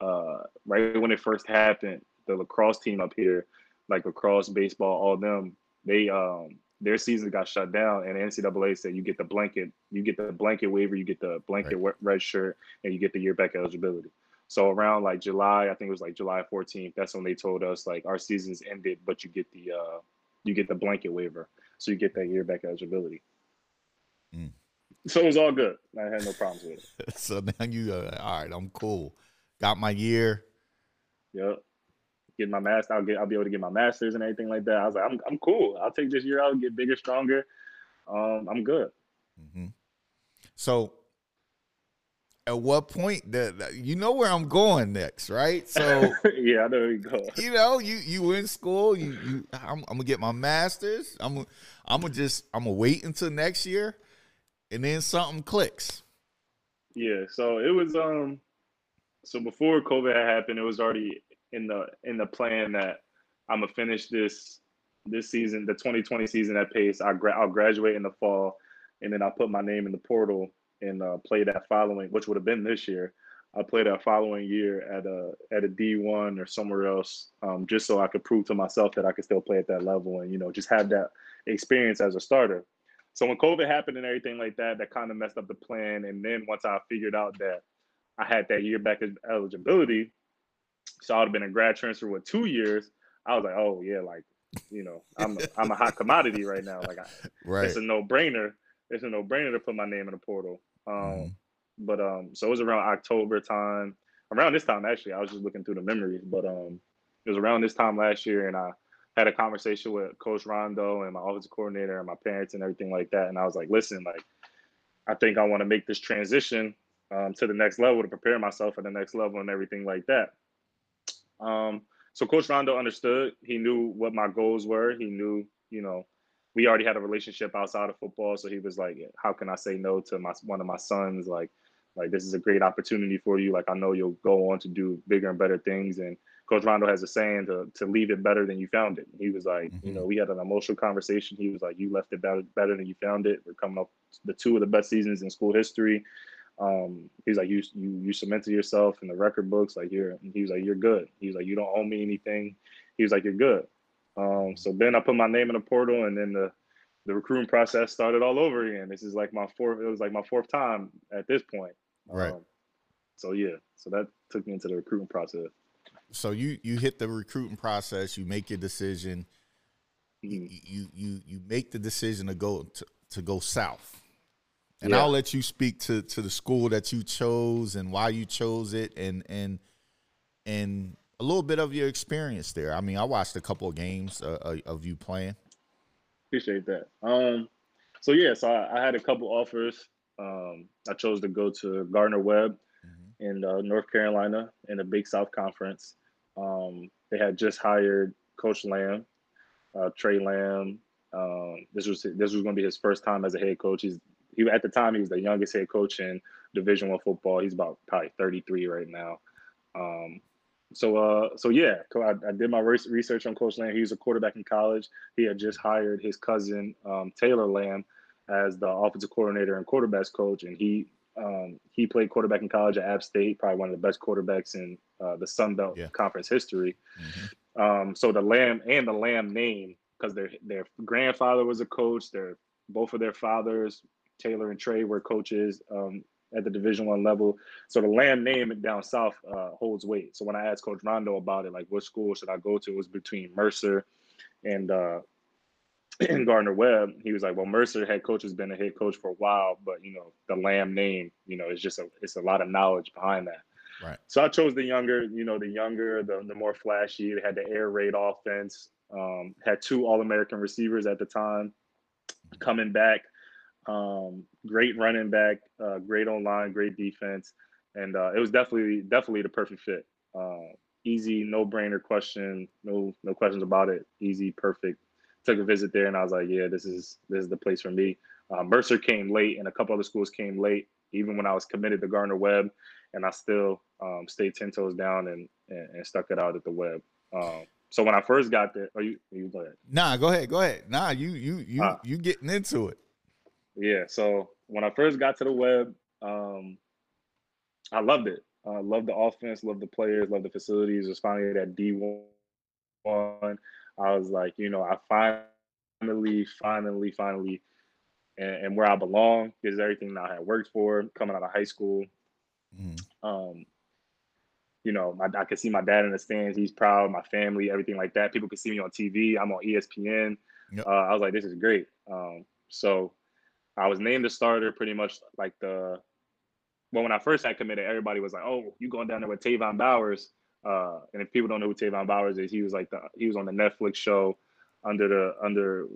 uh, right when it first happened, the lacrosse team up here like lacrosse, baseball, all them, they um their season got shut down, and NCAA said you get the blanket, you get the blanket waiver, you get the blanket right. red shirt, and you get the year back eligibility. So around like July, I think it was like July 14th. That's when they told us like our season's ended, but you get the uh you get the blanket waiver, so you get that year back eligibility. Mm. So it was all good. I had no problems with it. so now you uh, all right? I'm cool. Got my year. Yep get my master. I'll get. I'll be able to get my masters and everything like that. I was like, I'm, I'm cool. I'll take this year out, get bigger, stronger. Um, I'm good. Mm-hmm. So, at what point that you know where I'm going next, right? So, yeah, I know where you go. You know, you you in school. You you. I'm, I'm gonna get my masters. I'm I'm gonna just I'm gonna wait until next year, and then something clicks. Yeah. So it was um. So before COVID had happened, it was already in the in the plan that I'm gonna finish this this season, the 2020 season at pace. I gra- I'll graduate in the fall, and then I'll put my name in the portal and uh, play that following, which would have been this year. I play that following year at a at a D1 or somewhere else, um, just so I could prove to myself that I could still play at that level and you know just have that experience as a starter. So when COVID happened and everything like that, that kind of messed up the plan. And then once I figured out that I had that year back eligibility, so I'd have been a grad transfer with two years. I was like, oh yeah, like you know, I'm a, I'm a hot commodity right now. Like, I, right. it's a no brainer. It's a no brainer to put my name in the portal. Um, mm-hmm. but um, so it was around October time. Around this time, actually, I was just looking through the memories. But um, it was around this time last year, and I had a conversation with Coach Rondeau and my offensive coordinator and my parents and everything like that. And I was like, listen, like, I think I want to make this transition um, to the next level to prepare myself for the next level and everything like that. Um, so Coach Rondeau understood. He knew what my goals were. He knew, you know, we already had a relationship outside of football. So he was like, "How can I say no to my one of my sons? Like, like this is a great opportunity for you. Like I know you'll go on to do bigger and better things." And Coach Rondeau has a saying to to leave it better than you found it. He was like, mm-hmm. you know, we had an emotional conversation. He was like, "You left it better better than you found it. We're coming up the two of the best seasons in school history." Um, he's like, you you you cemented yourself in the record books. Like you're, he was like, you're good. He was like, you don't owe me anything. He was like, you're good. Um, so then I put my name in the portal, and then the the recruiting process started all over again. This is like my fourth. It was like my fourth time at this point. Right. Um, so yeah, so that took me into the recruiting process. So you you hit the recruiting process. You make your decision. Mm-hmm. You, you you you make the decision to go to, to go south and yeah. I'll let you speak to to the school that you chose and why you chose it, and and and a little bit of your experience there. I mean, I watched a couple of games uh, uh of you playing. Appreciate that. Um, so yeah, so I, I had a couple offers. Um, I chose to go to Gardner Webb mm-hmm. in uh, North Carolina in the Big South Conference. Um, they had just hired Coach Lamb, uh, Trey Lamb. Um, this was this was going to be his first time as a head coach. He's he at the time he was the youngest head coach in Division One football. He's about probably 33 right now. Um, so uh, so yeah, I, I, did my research on Coach Lamb. He was a quarterback in college. He had just hired his cousin um, Taylor Lamb as the offensive coordinator and quarterbacks coach, and he um, he played quarterback in college at App State, probably one of the best quarterbacks in uh, the Sun Belt yeah. Conference history. Mm-hmm. Um, so the Lamb and the Lamb name, because their their grandfather was a coach, their both of their fathers Taylor and Trey were coaches um, at the Division One level. So the Lamb name down south uh, holds weight. So when I asked Coach Rondeau about it, like what school should I go to, it was between Mercer and uh, and Gardner Webb. He was like, "Well, Mercer head coach has been a head coach for a while, but you know the Lamb name, you know, it's just a it's a lot of knowledge behind that." Right. So I chose the younger, you know, the younger, the, the more flashy. They had the air raid offense. Um, had two All American receivers at the time coming back. Um, great running back, uh, great O-line, great defense, and uh, it was definitely definitely the perfect fit. Uh, easy, no brainer question, no no questions about it. Easy, perfect. Took a visit there, and I was like, yeah, this is this is the place for me. Uh, Mercer came late, and a couple other schools came late, even when I was committed to Gardner Webb, and I still um, stayed ten toes down and, and, and stuck it out at the Webb. Um, so when I first got there, are you you go ahead? Nah, go ahead, go ahead. Nah, you you you uh, you getting into it. Yeah. So when I first got to the Webb, um, I loved it. I uh, loved the offense, loved the players, loved the facilities. It was finally that D one. I was like, you know, I finally, finally, finally, and, and where I belong is everything that I had worked for coming out of high school. Mm-hmm. Um, you know, my, I could see my dad in the stands. He's proud, my family, everything like that. People could see me on TV. I'm on ESPN. Yep. Uh, I was like, this is great. Um, so I was named the starter pretty much like the well, when I first had committed, everybody was like, "Oh, you going down there with Tayvon Bowers?" Uh, and if people don't know who Tayvon Bowers is, he was like the he was on the Netflix show under the under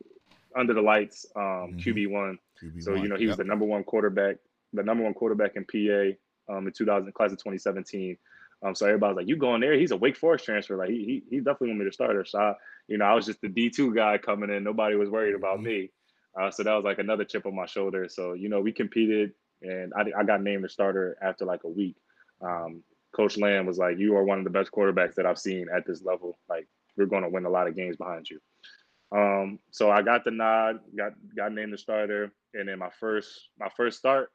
under the lights, um, mm-hmm. QB one. So you know he yep. was the number one quarterback, the number one quarterback in PA um, in 2000 class of 2017. Um, so everybody's like, "You going there?" He's a Wake Forest transfer. Like he he, he definitely want me to starter. So I, you know, I was just the D two guy coming in. Nobody was worried about mm-hmm. me. Uh, so that was like another chip on my shoulder. So you know, we competed, and I, I got named the starter after like a week. Um, Coach Lamb was like, "You are one of the best quarterbacks that I've seen at this level. Like, we're going to win a lot of games behind you." Um, so I got the nod, got got named the starter, and then my first my first start,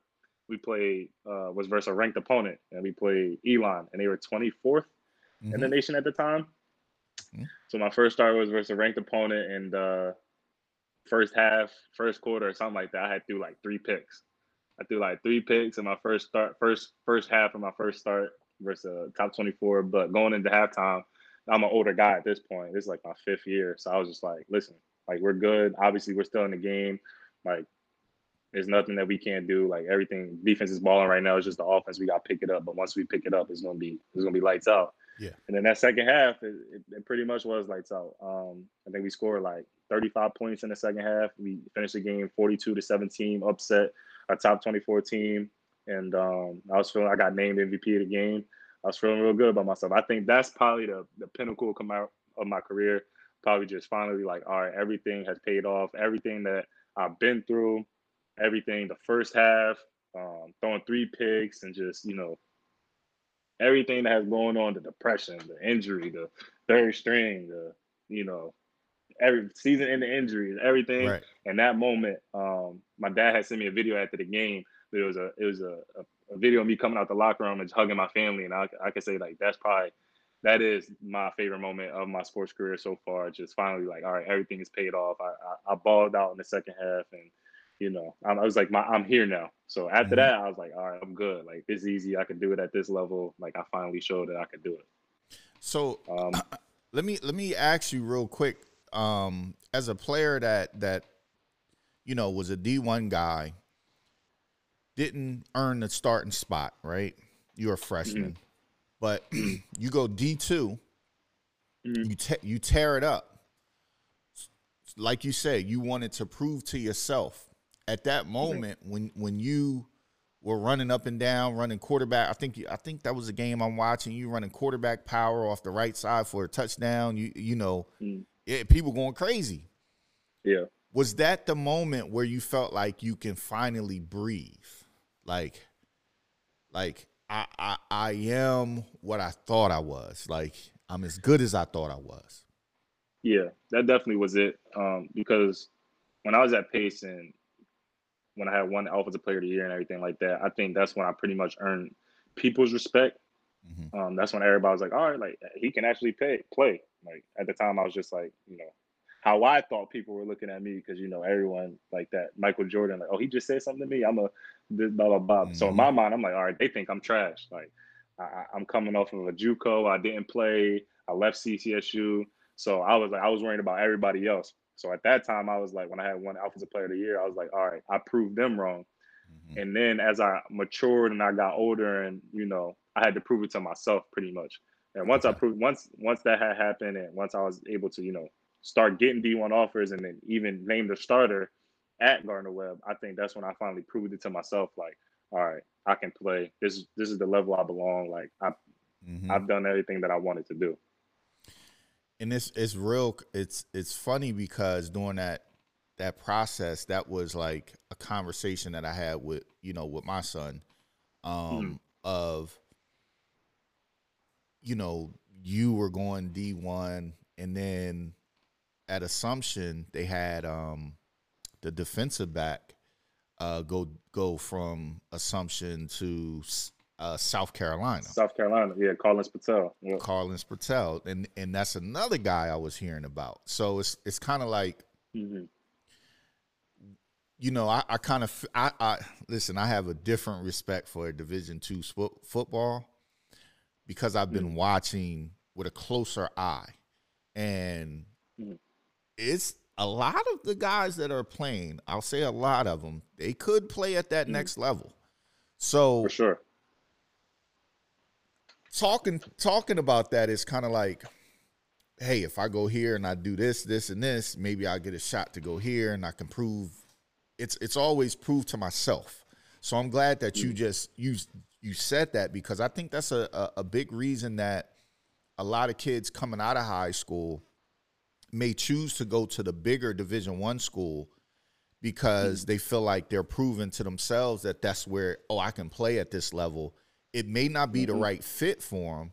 we played uh, was versus a ranked opponent, and we played Elon, and they were 24th mm-hmm. in the mm-hmm. nation at the time. Mm-hmm. So my first start was versus a ranked opponent, and uh, first half, first quarter, or something like that, I had threw like three picks. I threw like three picks in my first start, first first half of my first start versus a top 24. But going into halftime, I'm an older guy at this point. This is like my fifth year. So I was just like, listen, like we're good. Obviously, we're still in the game. Like there's nothing that we can't do. Like everything, defense is balling right now. It's just the offense. We got to pick it up. But once we pick it up, it's gonna be it's gonna be lights out. Yeah. And then that second half, it, it, it pretty much was lights out. Um, I think we scored like 35 points in the second half. We finished the game 42 to 17, upset a top 24 team. And um, I was feeling I got named MVP of the game. I was feeling real good about myself. I think that's probably the, the pinnacle come out of my career. Probably just finally like, all right, everything has paid off. Everything that I've been through, everything, the first half, um, throwing three picks and just, you know, everything that has going on, the depression, the injury, the third string, the, you know, every season in the injuries, everything. Right. And that moment, um, my dad had sent me a video after the game. It was a it was a, a, a, video of me coming out the locker room and just hugging my family, and I I could say like that's probably that is my favorite moment of my sports career so far. Just finally like all right, everything is paid off. I I, I balled out in the second half, and you know I, I was like my I'm here now. So after mm-hmm. that, I was like all right, I'm good. Like it's easy. I can do it at this level. Like I finally showed that I could do it. So um, let me let me ask you real quick um, as a player that that you know was a D one guy, didn't earn the starting spot, right? You're a freshman, mm-hmm. but you go D 2 mm-hmm. you te- you tear it up. Like you said, you wanted to prove to yourself at that moment mm-hmm. when when you were running up and down, running quarterback. I think I think that was a game I'm watching. You running quarterback power off the right side for a touchdown. You you know, mm it, people going crazy. Yeah. Was that the moment where you felt like you can finally breathe? Like, like I, I, I am what I thought I was. Like I'm as good as I thought I was. Yeah, that definitely was it. Um, because when I was at Pace and when I had one offensive player of the year and everything like that, I think that's when I pretty much earned people's respect. Mm-hmm. Um, that's when everybody was like, all right, like he can actually pay, play. Like at the time, I was just like, you know, how I thought people were looking at me because you know everyone like that Michael Jordan, like, oh, he just said something to me. I'm a this blah blah blah. Mm-hmm. So in my mm-hmm. mind, I'm like, all right, they think I'm trash. Like I, am coming off of a JUCO. I didn't play. I left CCSU. So I was like, I was worrying about everybody else. So at that time, I was like, when I had one offensive player of the year, I was like, all right, I proved them wrong. Mm-hmm. And then as I matured and I got older, and you know, I had to prove it to myself pretty much. And once I proved once once that had happened, and once I was able to you know start getting D1 offers, and then even name the starter at Gardner Webb, I think that's when I finally proved it to myself. Like, all right, I can play. This is this is the level I belong. Like I mm-hmm. I've done everything that I wanted to do. And it's it's real. It's it's funny because during that that process, that was like a conversation that I had with you know with my son, um, mm-hmm. of you know you were going D one, and then at Assumption they had um the defensive back uh, go go from Assumption to uh, South Carolina. South Carolina, yeah, Carlins Platel. Yeah. Carlins Platel, and and that's another guy I was hearing about. So it's it's kind of like, mm-hmm. you know, I, I kind of I, I listen. I have a different respect for Division two sp- football because I've been mm-hmm. watching with a closer eye, and mm-hmm. it's a lot of the guys that are playing, I'll say a lot of them, they could play at that mm. next level. So for sure. Talking talking about that is kind of like, hey, if I go here and I do this, this, and this, maybe I'll get a shot to go here and I can prove it's it's always proved to myself. So I'm glad that you just you you said that because I think that's a, a, a big reason that a lot of kids coming out of high school may choose to go to the bigger division one school because they feel like they're proving to themselves that that's where oh i can play at this level. It may not be mm-hmm. the right fit for them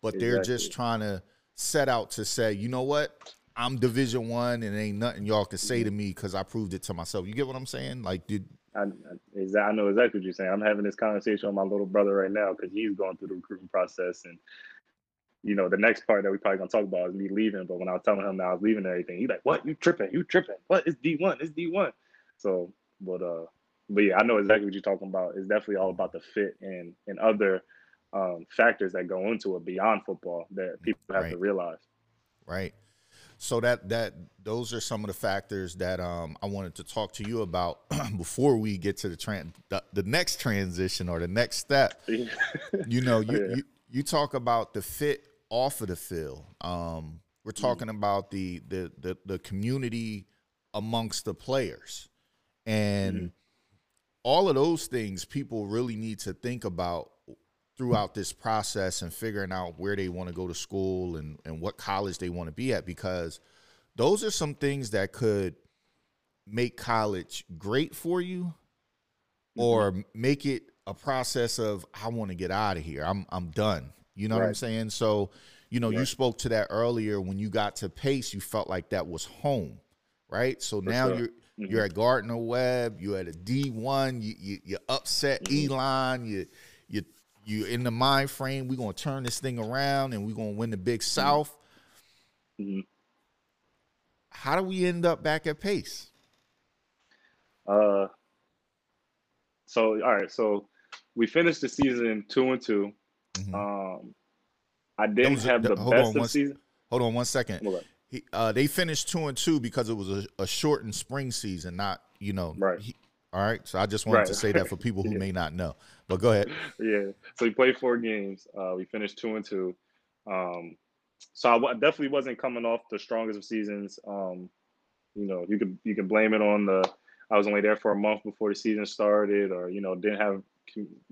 but exactly. they're just trying to set out to say you know what? I'm division one and ain't nothing y'all can say to me because i proved it to myself. You get what i'm saying? Like did I, I know exactly what you're saying. I'm having this conversation with my little brother right now because he's going through the recruiting process, and you know, the next part that we probably gonna talk about is me leaving. But when I was telling him that I was leaving and everything, he's like, "What? You tripping? You tripping? What? It's D one. It's D one." So, but uh, but yeah, I know exactly what you're talking about. It's definitely all about the fit and and other um, factors that go into it beyond football that people have right. to realize. Right. So that that those are some of the factors that um, I wanted to talk to you about before we get to the, tran- the, the next transition or the next step. you know, you, yeah. you you talk about the fit off of the field. Um, we're mm. talking mm. about the, the, the the community amongst the players, and mm. all of those things people really need to think about throughout this process and figuring out where they want to go to school and and what college they want to be at because those are some things that could make college great for you mm-hmm. or make it a process of I want to get out of here. I'm I'm done. You know right. what I'm saying? So, you know, you spoke to that earlier when you got to Pace, you felt like that was home, right? So For now sure. you're mm-hmm. you're at Gardner Webb, you're at a D1, you, you you upset mm-hmm. Elon, you you you in the mind frame, we're gonna turn this thing around and we're gonna win the Big mm-hmm. South. Mm-hmm. How do we end up back at Pace? Uh so all right, so we finished the season two and 2 mm-hmm. Um, I didn't was, have the best of season. Hold on one second. He, uh, they finished two and two because it was a, a shortened spring season, not you know. Right. He, all right. So I just wanted right. to say that for people who yeah. may not know. But go ahead. Yeah. So we played four games. Uh, we finished two and two. Um, so I w- definitely wasn't coming off the strongest of seasons. Um, you know, you could you can blame it on the I was only there for a month before the season started, or you know, didn't have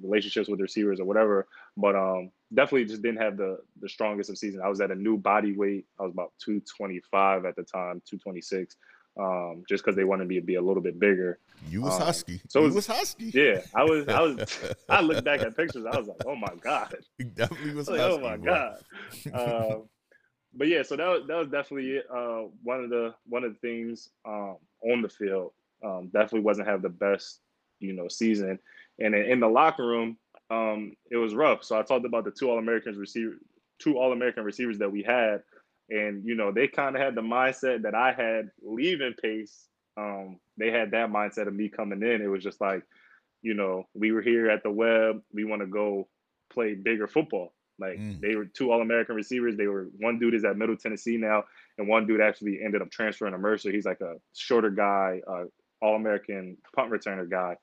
relationships with receivers or whatever. But um, definitely just didn't have the the strongest of season. I was at a new body weight. I was about 225 at the time, 226. Um, just because they wanted me to be a little bit bigger. You was um, husky. So you was, was husky. Yeah, I was. I was. I looked back at pictures. I was like, oh my god. He definitely was. Like, oh husky, oh my bro. god. uh, but yeah, so that was, that was definitely uh, one of the one of the things um, on the field um, definitely wasn't have the best, you know, season. And in, in the locker room, um, it was rough. So I talked about the two All Americans receiver, two All American receivers that we had, and you know they kind of had the mindset that I had leaving Pace. Um, they had that mindset of me coming in. It was just like, you know, we were here at the Webb. We want to go play bigger football. Like mm. they were two All American receivers. They were one dude is at Middle Tennessee now, and one dude actually ended up transferring to Mercer. He's like a shorter guy, uh, all American punt returner guy.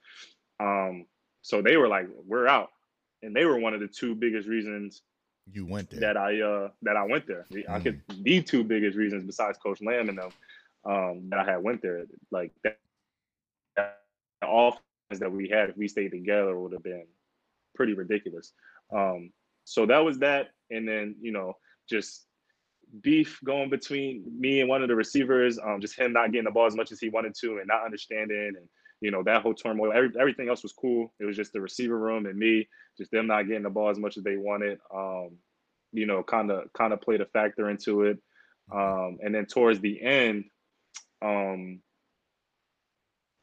Um, so they were like, we're out. and they were one of the two biggest reasons you went there that I uh that I went there. Mm. I could the two biggest reasons besides Coach Lamb and them um that I had went there. Like that, that offense that we had if we stayed together would have been pretty ridiculous. Um so that was that and then you know just beef going between me and one of the receivers um just him not getting the ball as much as he wanted to and not understanding and you know that whole turmoil every, everything else was cool. It was just the receiver room and me just them not getting the ball as much as they wanted um, you know kind of kind of played a factor into it. Um, and then towards the end um,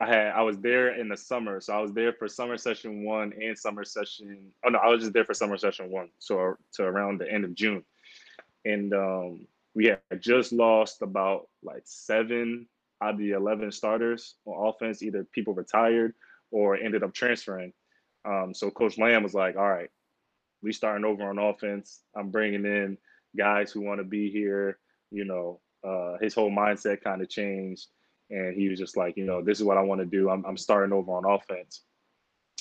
I had I was there in the summer, so I was there for summer session one and summer session. Oh no, I was just there for summer session one, so to around the end of June, and um, we had just lost about like seven out of the 11 starters on offense, either people retired or ended up transferring. Um, so Coach Lamb was like, all right, we starting over on offense. I'm bringing in guys who want to be here. You know, uh, his whole mindset kind of changed. And he was just like, you know, this is what I want to do. I'm, I'm starting over on offense.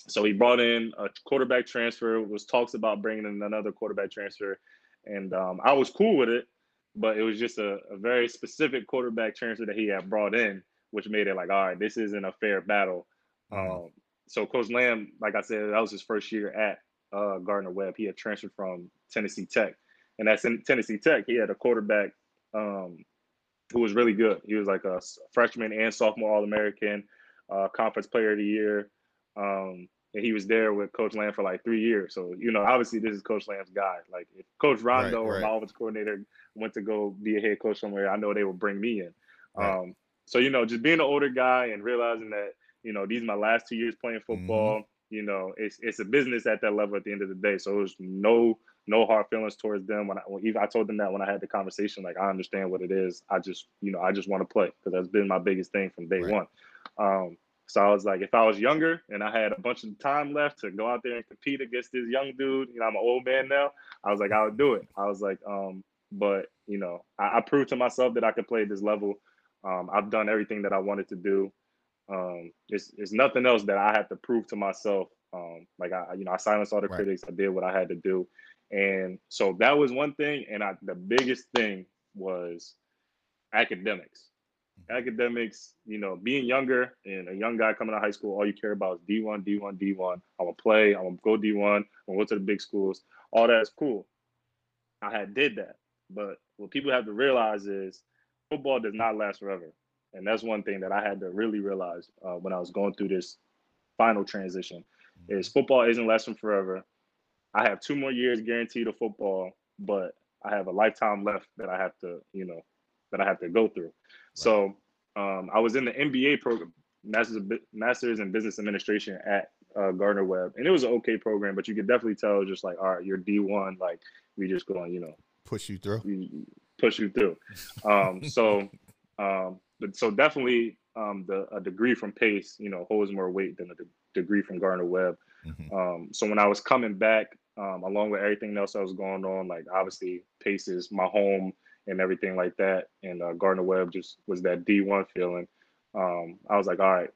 So he brought in a quarterback transfer. Was talks about bringing in another quarterback transfer, and um, I was cool with it but it was just a, a very specific quarterback transfer that he had brought in, which made it like, all right, this isn't a fair battle. Mm-hmm. Um, so Coach Lamb, like I said, that was his first year at uh, Gardner Webb. He had transferred from Tennessee Tech, and that's in Tennessee Tech. He had a quarterback um, who was really good. He was like a freshman and sophomore All American, uh, Conference Player of the Year. Um, and he was there with Coach Lamb for like three years. So you know, obviously, this is Coach Lamb's guy. Like if Coach Rondeau right, right. or my offense coordinator went to go be a head coach somewhere, I know they would bring me in. Right. Um, so you know, just being an older guy and realizing that you know these are my last two years playing football. Mm-hmm. You know, it's it's a business at that level at the end of the day. So there's no no hard feelings towards them. When I when even I told them that when I had the conversation, like I understand what it is. I just you know I just want to play because that's been my biggest thing from day one. Um, so I was like, if I was younger and I had a bunch of time left to go out there and compete against this young dude, you know, I'm an old man now. I was like, I would do it. I was like, um, but you know, I, I proved to myself that I could play at this level. Um, I've done everything that I wanted to do. Um, it's, it's nothing else that I have to prove to myself. Um, like I, you know, I silenced all the right. critics. I did what I had to do, and so that was one thing. And I, the biggest thing was academics academics, you know, being younger and a young guy coming out of high school, all you care about is D1, D1, D1. I'm gonna play, I'm gonna go D1, I'm gonna go to the big schools. All that is cool. I had did that. But what people have to realize is football does not last forever. And that's one thing that I had to really realize uh, when I was going through this final transition is football isn't lasting forever. I have two more years guaranteed of football, but I have a lifetime left that I have to, you know, that I have to go through. So um, I was in the MBA program, Masters Masters in Business Administration at uh, Gardner Webb, and it was an okay program, but you could definitely tell just like, all right, you're D one, like we just going, you know, push you through, push you through. Um, so, um, but so definitely um, the a degree from Pace, you know, holds more weight than a de- degree from Gardner Webb. Mm-hmm. Um, so when I was coming back, um, along with everything else that was going on, like obviously Pace is my home and everything like that. And uh, Gardner Webb just was that D1 feeling. Um, I was like, all right,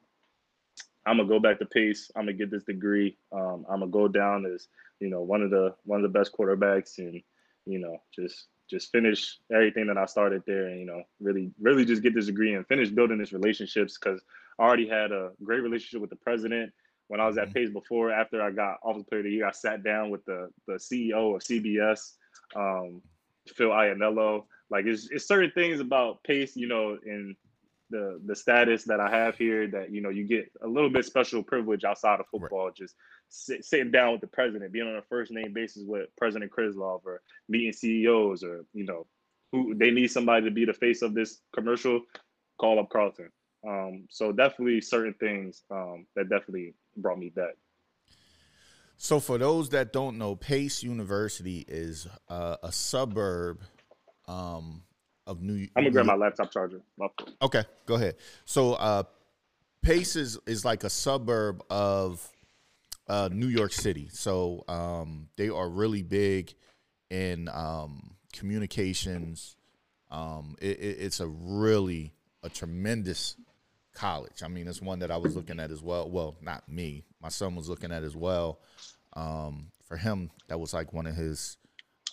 I'm gonna go back to Pace. I'm gonna get this degree. Um, I'm gonna go down as you know one of the one of the best quarterbacks, and you know just just finish everything that I started there, and you know really really just get this degree and finish building these relationships because I already had a great relationship with the president. When I was at mm-hmm. Pace before, after I got Offensive Player of the Year, I sat down with the the CEO of CBS, um, Phil Iannello. Like it's, it's certain things about pace, you know, in the the status that I have here that you know you get a little bit special privilege outside of football, right. just sit, sitting down with the president, being on a first name basis with President Krislov, or meeting CEOs, or you know who they need somebody to be the face of this commercial, call up Carlton. Um, so definitely certain things um, that definitely brought me back. So for those that don't know, Pace University is uh, a suburb um, of New. I'm gonna grab my laptop charger. Okay, go ahead. So uh, Pace is is like a suburb of uh, New York City. So um, they are really big in um, communications. Um, it, it, it's a really a tremendous college. I mean, it's one that I was looking at as well. Well, not me. My son was looking at as well um, for him, that was like one of his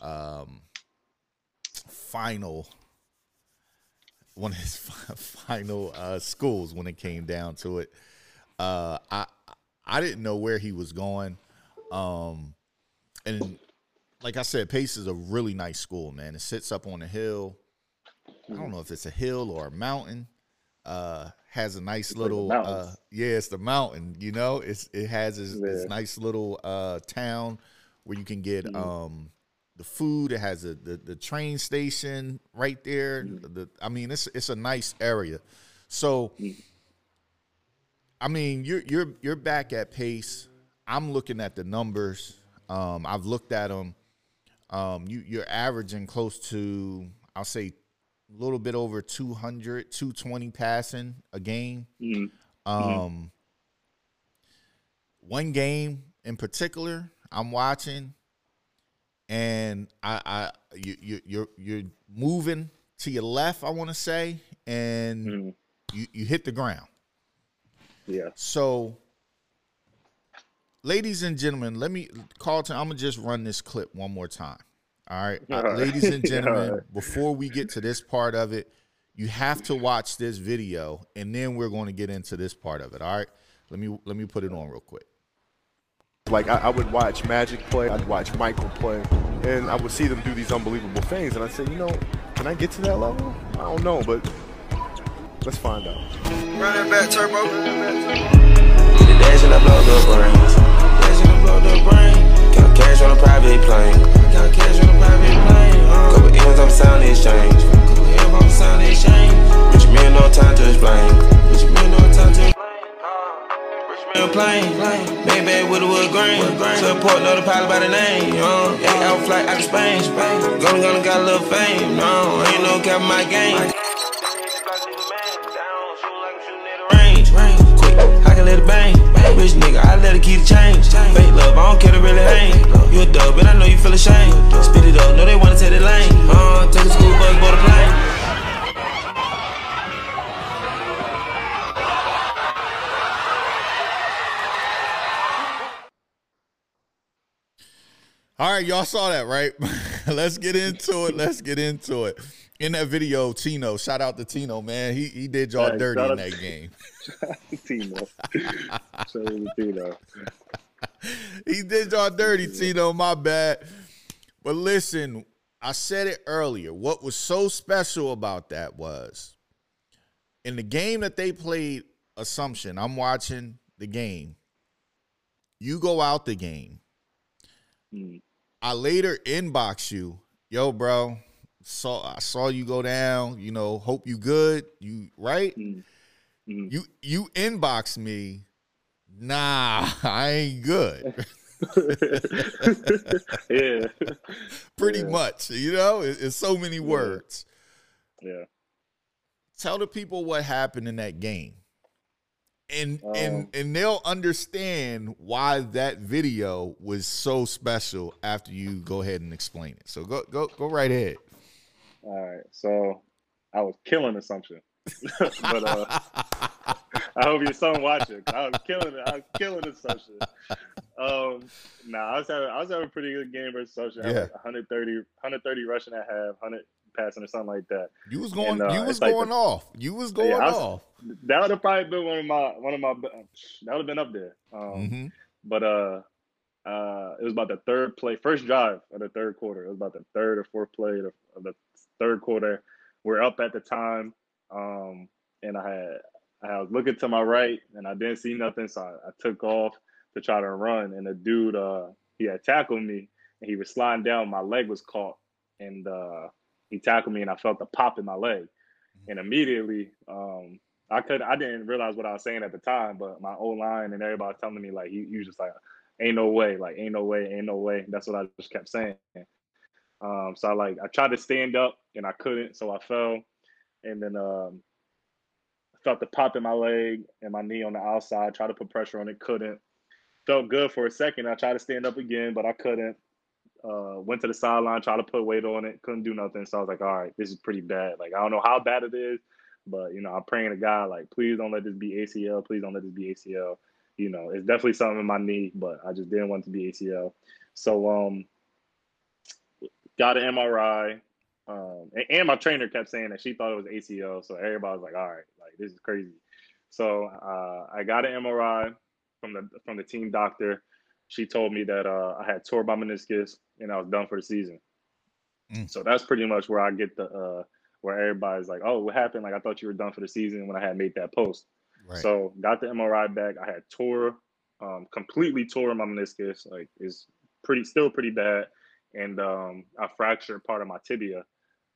um, final one of his final uh, schools when it came down to it. Uh, I I didn't know where he was going, um, and like I said, Pace is a really nice school, man. It sits up on a hill. I don't know if it's a hill or a mountain. Uh, has a nice it's little like uh, yeah, it's the mountain. You know, it's it has this, yeah. this nice little uh, town where you can get mm-hmm. um, the food. It has a, the the train station right there. Mm-hmm. The I mean, it's it's a nice area. So, mm-hmm. I mean, you're you're you're back at pace. I'm looking at the numbers. Um, I've looked at them. Um, you you're averaging close to I'll say a little bit over 200, 220 passing a game. Mm-hmm. Um, mm-hmm. one game in particular, I'm watching, and I, I you, you you're you're moving to your left, I want to say, and mm-hmm. you you hit the ground. Yeah. So, ladies and gentlemen, let me Carlton. I'm gonna just run this clip one more time. All right, All right. ladies and gentlemen, right. before we get to this part of it, you have to watch this video, and then we're going to get into this part of it. All right, let me let me put it on real quick. Like I, I, would watch Magic play, I'd watch Michael play, and I would see them do these unbelievable things, and I said, you know, can I get to that level? I don't know, but let's find out. Running back turbo. Need a dash and I blow the brains. Dash and I blow the brain. Got cash on a private plane. Got cash on a private plane. Uh. Couple M's on sound exchange. Couple M's on sound exchange. Rich man, no time to explain. Rich man, no time to explain a plane. Bad with a wood grain. Support know the pilot by the name. Uh, yeah, out flight out of Spain. Gonna gonna got a little fame. No, ain't no cap my game. Range, quick, I can let it bang. Rich nigga, I let it keep the change. Fake love, I don't care to really hang. You a dub, and I know you feel ashamed. Spit it up, know they wanna take the lane. Uh, take a school bus, board a plane. All right, y'all saw that, right? Let's get into it. Let's get into it. In that video, Tino, shout out to Tino, man. He he did y'all dirty in that game. Tino. shout out to Tino. he did y'all dirty, Tino. My bad. But listen, I said it earlier. What was so special about that was in the game that they played, Assumption, I'm watching the game. You go out the game. Mm. I later inbox you, yo, bro. Saw I saw you go down. You know, hope you good. You right? Mm-hmm. You you inbox me. Nah, I ain't good. yeah, pretty yeah. much. You know, it, it's so many words. Yeah. Tell the people what happened in that game and um, and and they'll understand why that video was so special after you go ahead and explain it. So go go go right ahead. All right. So I was killing assumption. but uh, I hope your son watching. I was killing it. I was killing assumption. Um, nah, I was having I was having a pretty good game versus assumption. Yeah. Like 130, 130 rushing at half, 100 passing or something like that. You was going. And, uh, you was going like the, off. You was going yeah, was, off. That would have probably been one of my one of my. That would have been up there. Um, mm-hmm. But uh, uh, it was about the third play, first drive of the third quarter. It was about the third or fourth play of, of the third quarter. We're up at the time, um, and I had I was looking to my right and I didn't see nothing, so I, I took off to try to run. And the dude, uh, he had tackled me, and he was sliding down. My leg was caught, and uh, he tackled me and I felt the pop in my leg. Mm-hmm. And immediately, um, I could I didn't realize what I was saying at the time, but my O-line and everybody telling me like he, he was just like, ain't no way, like ain't no way, ain't no way. That's what I just kept saying. Um, so I like I tried to stand up and I couldn't, so I fell, and then um, I felt the pop in my leg and my knee on the outside. Tried to put pressure on it, couldn't. Felt good for a second. I tried to stand up again, but I couldn't. Uh, went to the sideline, tried to put weight on it, couldn't do nothing. So I was like, all right, this is pretty bad. Like I don't know how bad it is, but you know, I'm praying to God, like, please don't let this be ACL. Please don't let this be ACL. You know, it's definitely something in my knee, but I just didn't want to be ACL. So um, got an MRI. Um, and, and, my trainer kept saying that she thought it was ACL. So everybody was like, "All right, like this is crazy." So uh, I got an MRI from the from the team doctor. She told me that uh, I had tore my meniscus and I was done for the season. Mm. So that's pretty much where I get the uh, where everybody's like, "Oh, what happened?" Like I thought you were done for the season when I had made that post. Right. So got the MRI back. I had tore, um, completely tore my meniscus. Like it's pretty, still pretty bad, and um, I fractured part of my tibia.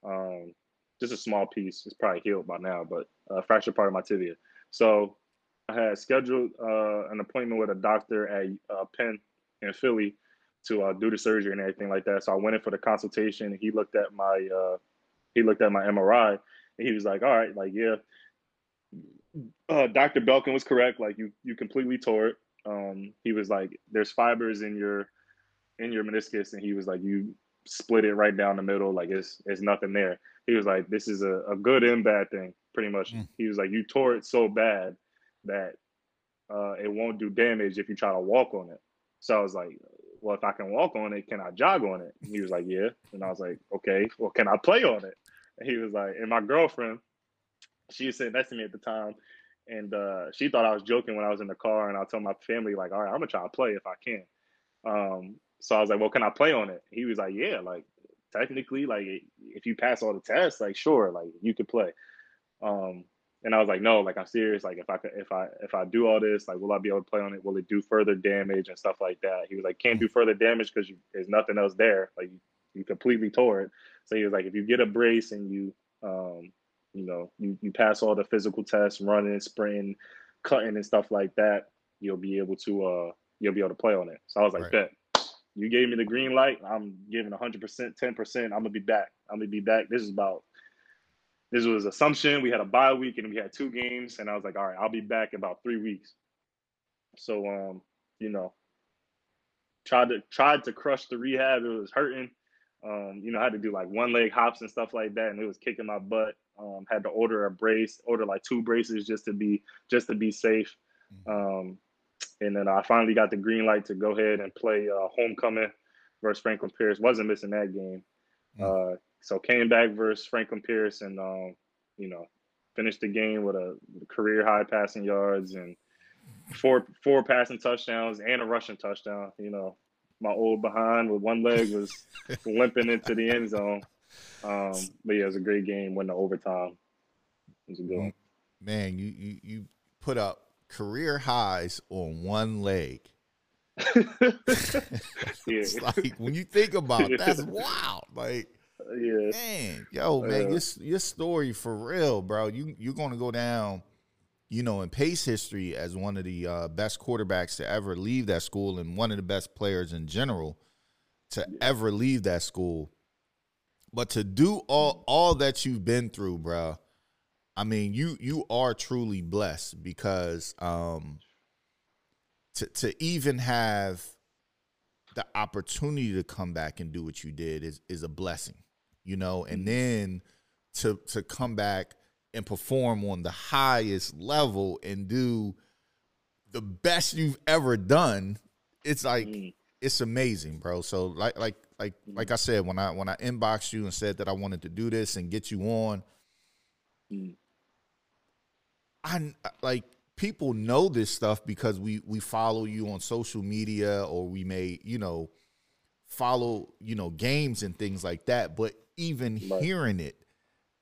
Um, just a small piece. It's probably healed by now, but uh, fractured part of my tibia. So I had scheduled uh, an appointment with a doctor at uh, Penn in Philly to uh, do the surgery and everything like that. So I went in for the consultation. He looked at my uh, he looked at my MRI and he was like, "All right, like yeah, uh, Dr. Belkin was correct. Like you you completely tore it. Um, he was like, there's fibers in your in your meniscus, and he was like, you split it right down the middle. Like it's it's nothing there. He was like, this is a, a good and bad thing, pretty much. Mm. He was like, you tore it so bad that uh, it won't do damage if you try to walk on it. So I was like, well, if I can walk on it, can I jog on it? And he was like, yeah. And I was like, okay, well, can I play on it? And he was like, and my girlfriend, she was sitting next to me at the time, and uh, she thought I was joking when I was in the car, and I told my family like, all right, I'm gonna try to play if I can. Um, so I was like, well, can I play on it? He was like, yeah, like technically, like if you pass all the tests, like sure, like you could play. Um, and I was like, no, like I'm serious. Like if I could, if I if I do all this, like will I be able to play on it? Will it do further damage and stuff like that? He was like, can't do further damage because there's nothing else there. Like you, you completely tore it. So he was like, if you get a brace and you um you know you, you pass all the physical tests, running, sprinting, cutting and stuff like that, you'll be able to uh you'll be able to play on it. So I was like, right. bet. You gave me the green light. I'm giving 100%, 10%. I'm gonna be back. I'm gonna be back. This is about this was assumption. We had a bye week and we had two games, and I was like, all right, I'll be back in about three weeks. So um, you know, tried to tried to crush the rehab. It was hurting. Um, you know, I had to do like one leg hops and stuff like that, and it was kicking my butt. Um, had to order a brace, order like two braces just to be just to be safe. Mm-hmm. Um, and then I finally got the green light to go ahead and play uh, homecoming versus Franklin Pierce. Wasn't missing that game. Mm. Uh, so came back versus Franklin Pierce and um, you know finished the game with a career high passing yards and four four passing touchdowns and a rushing touchdown. You know, my old behind with one leg was limping into the end zone. Um, but yeah, it was a great game. Went to overtime. It was a good one. Man, you you you put up career highs on one leg. it's like when you think about it, that's wild. Like yeah. Man, yo, man, uh, your your story for real, bro. You you're gonna go down, you know, in Pace history as one of the uh, best quarterbacks to ever leave that school and one of the best players in general to yeah. ever leave that school. But to do all all that you've been through, bro, I mean, you you are truly blessed because um to to even have the opportunity to come back and do what you did is is a blessing you know, and mm-hmm. then to to come back and perform on the highest level and do the best you've ever done, it's like mm. it's amazing, bro. So like like like mm. like I said when I when I inboxed you and said that I wanted to do this and get you on, mm. I like people know this stuff because we we follow you on social media or we may you know follow you know games and things like that but even right. hearing it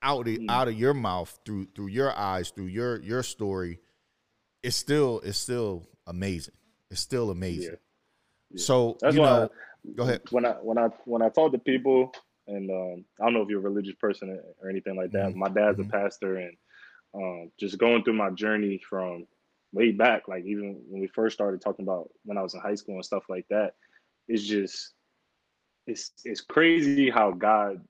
out of, mm. out of your mouth through through your eyes through your your story it's still it's still amazing it's still amazing yeah. Yeah. so That's you know I, go ahead when i when i when i talk to people and um, i don't know if you're a religious person or anything like that mm-hmm. my dad's mm-hmm. a pastor and um, just going through my journey from way back like even when we first started talking about when i was in high school and stuff like that it's just it's it's crazy how god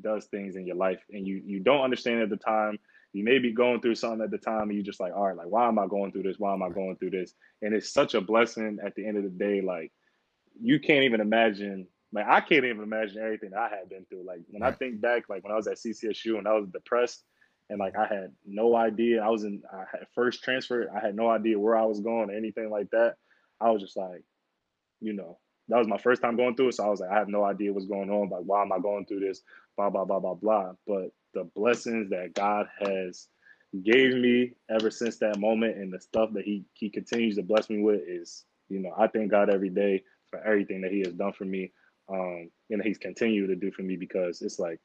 does things in your life and you you don't understand at the time you may be going through something at the time and you're just like all right like why am i going through this? Why am i going through this? And it's such a blessing at the end of the day like you can't even imagine like i can't even imagine everything i had been through. Like when right. i think back like when i was at CCSU and i was depressed and like i had no idea i was in i had first transfer i had no idea where i was going or anything like that i was just like you know that was my first time going through it. So I was like, I have no idea what's going on. Like, why am I going through this? Blah blah blah blah blah. But the blessings that God has gave me ever since that moment, and the stuff that He He continues to bless me with is, you know, I thank God every day for everything that He has done for me, um, and He's continued to do for me because it's like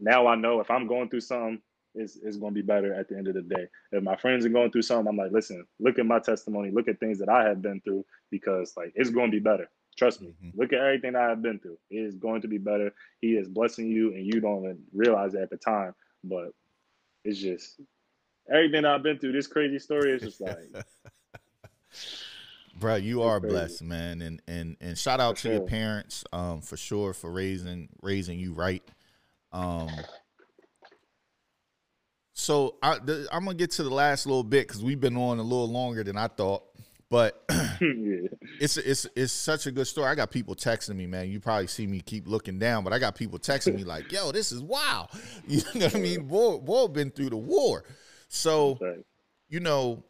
now I know if I'm going through something, it's, it's going to be better at the end of the day. If my friends are going through something, I'm like, listen, look at my testimony, look at things that I have been through because like it's going to be better. Trust me. Mm-hmm. Look at everything I've been through. It is going to be better. He is blessing you, and you don't even realize it at the time. But it's just everything I've been through. This crazy story is just like, bro, you are crazy. blessed, man, and and and shout out for to sure. your parents, um, for sure, for raising raising you right. Um, so I, am gonna get to the last little bit because we've been on a little longer than I thought. But yeah. it's it's it's such a good story. I got people texting me, man. You probably see me keep looking down, but I got people texting me like, "Yo, this is wow." You know what I mean? Boy, boy, been through the war. So, you know,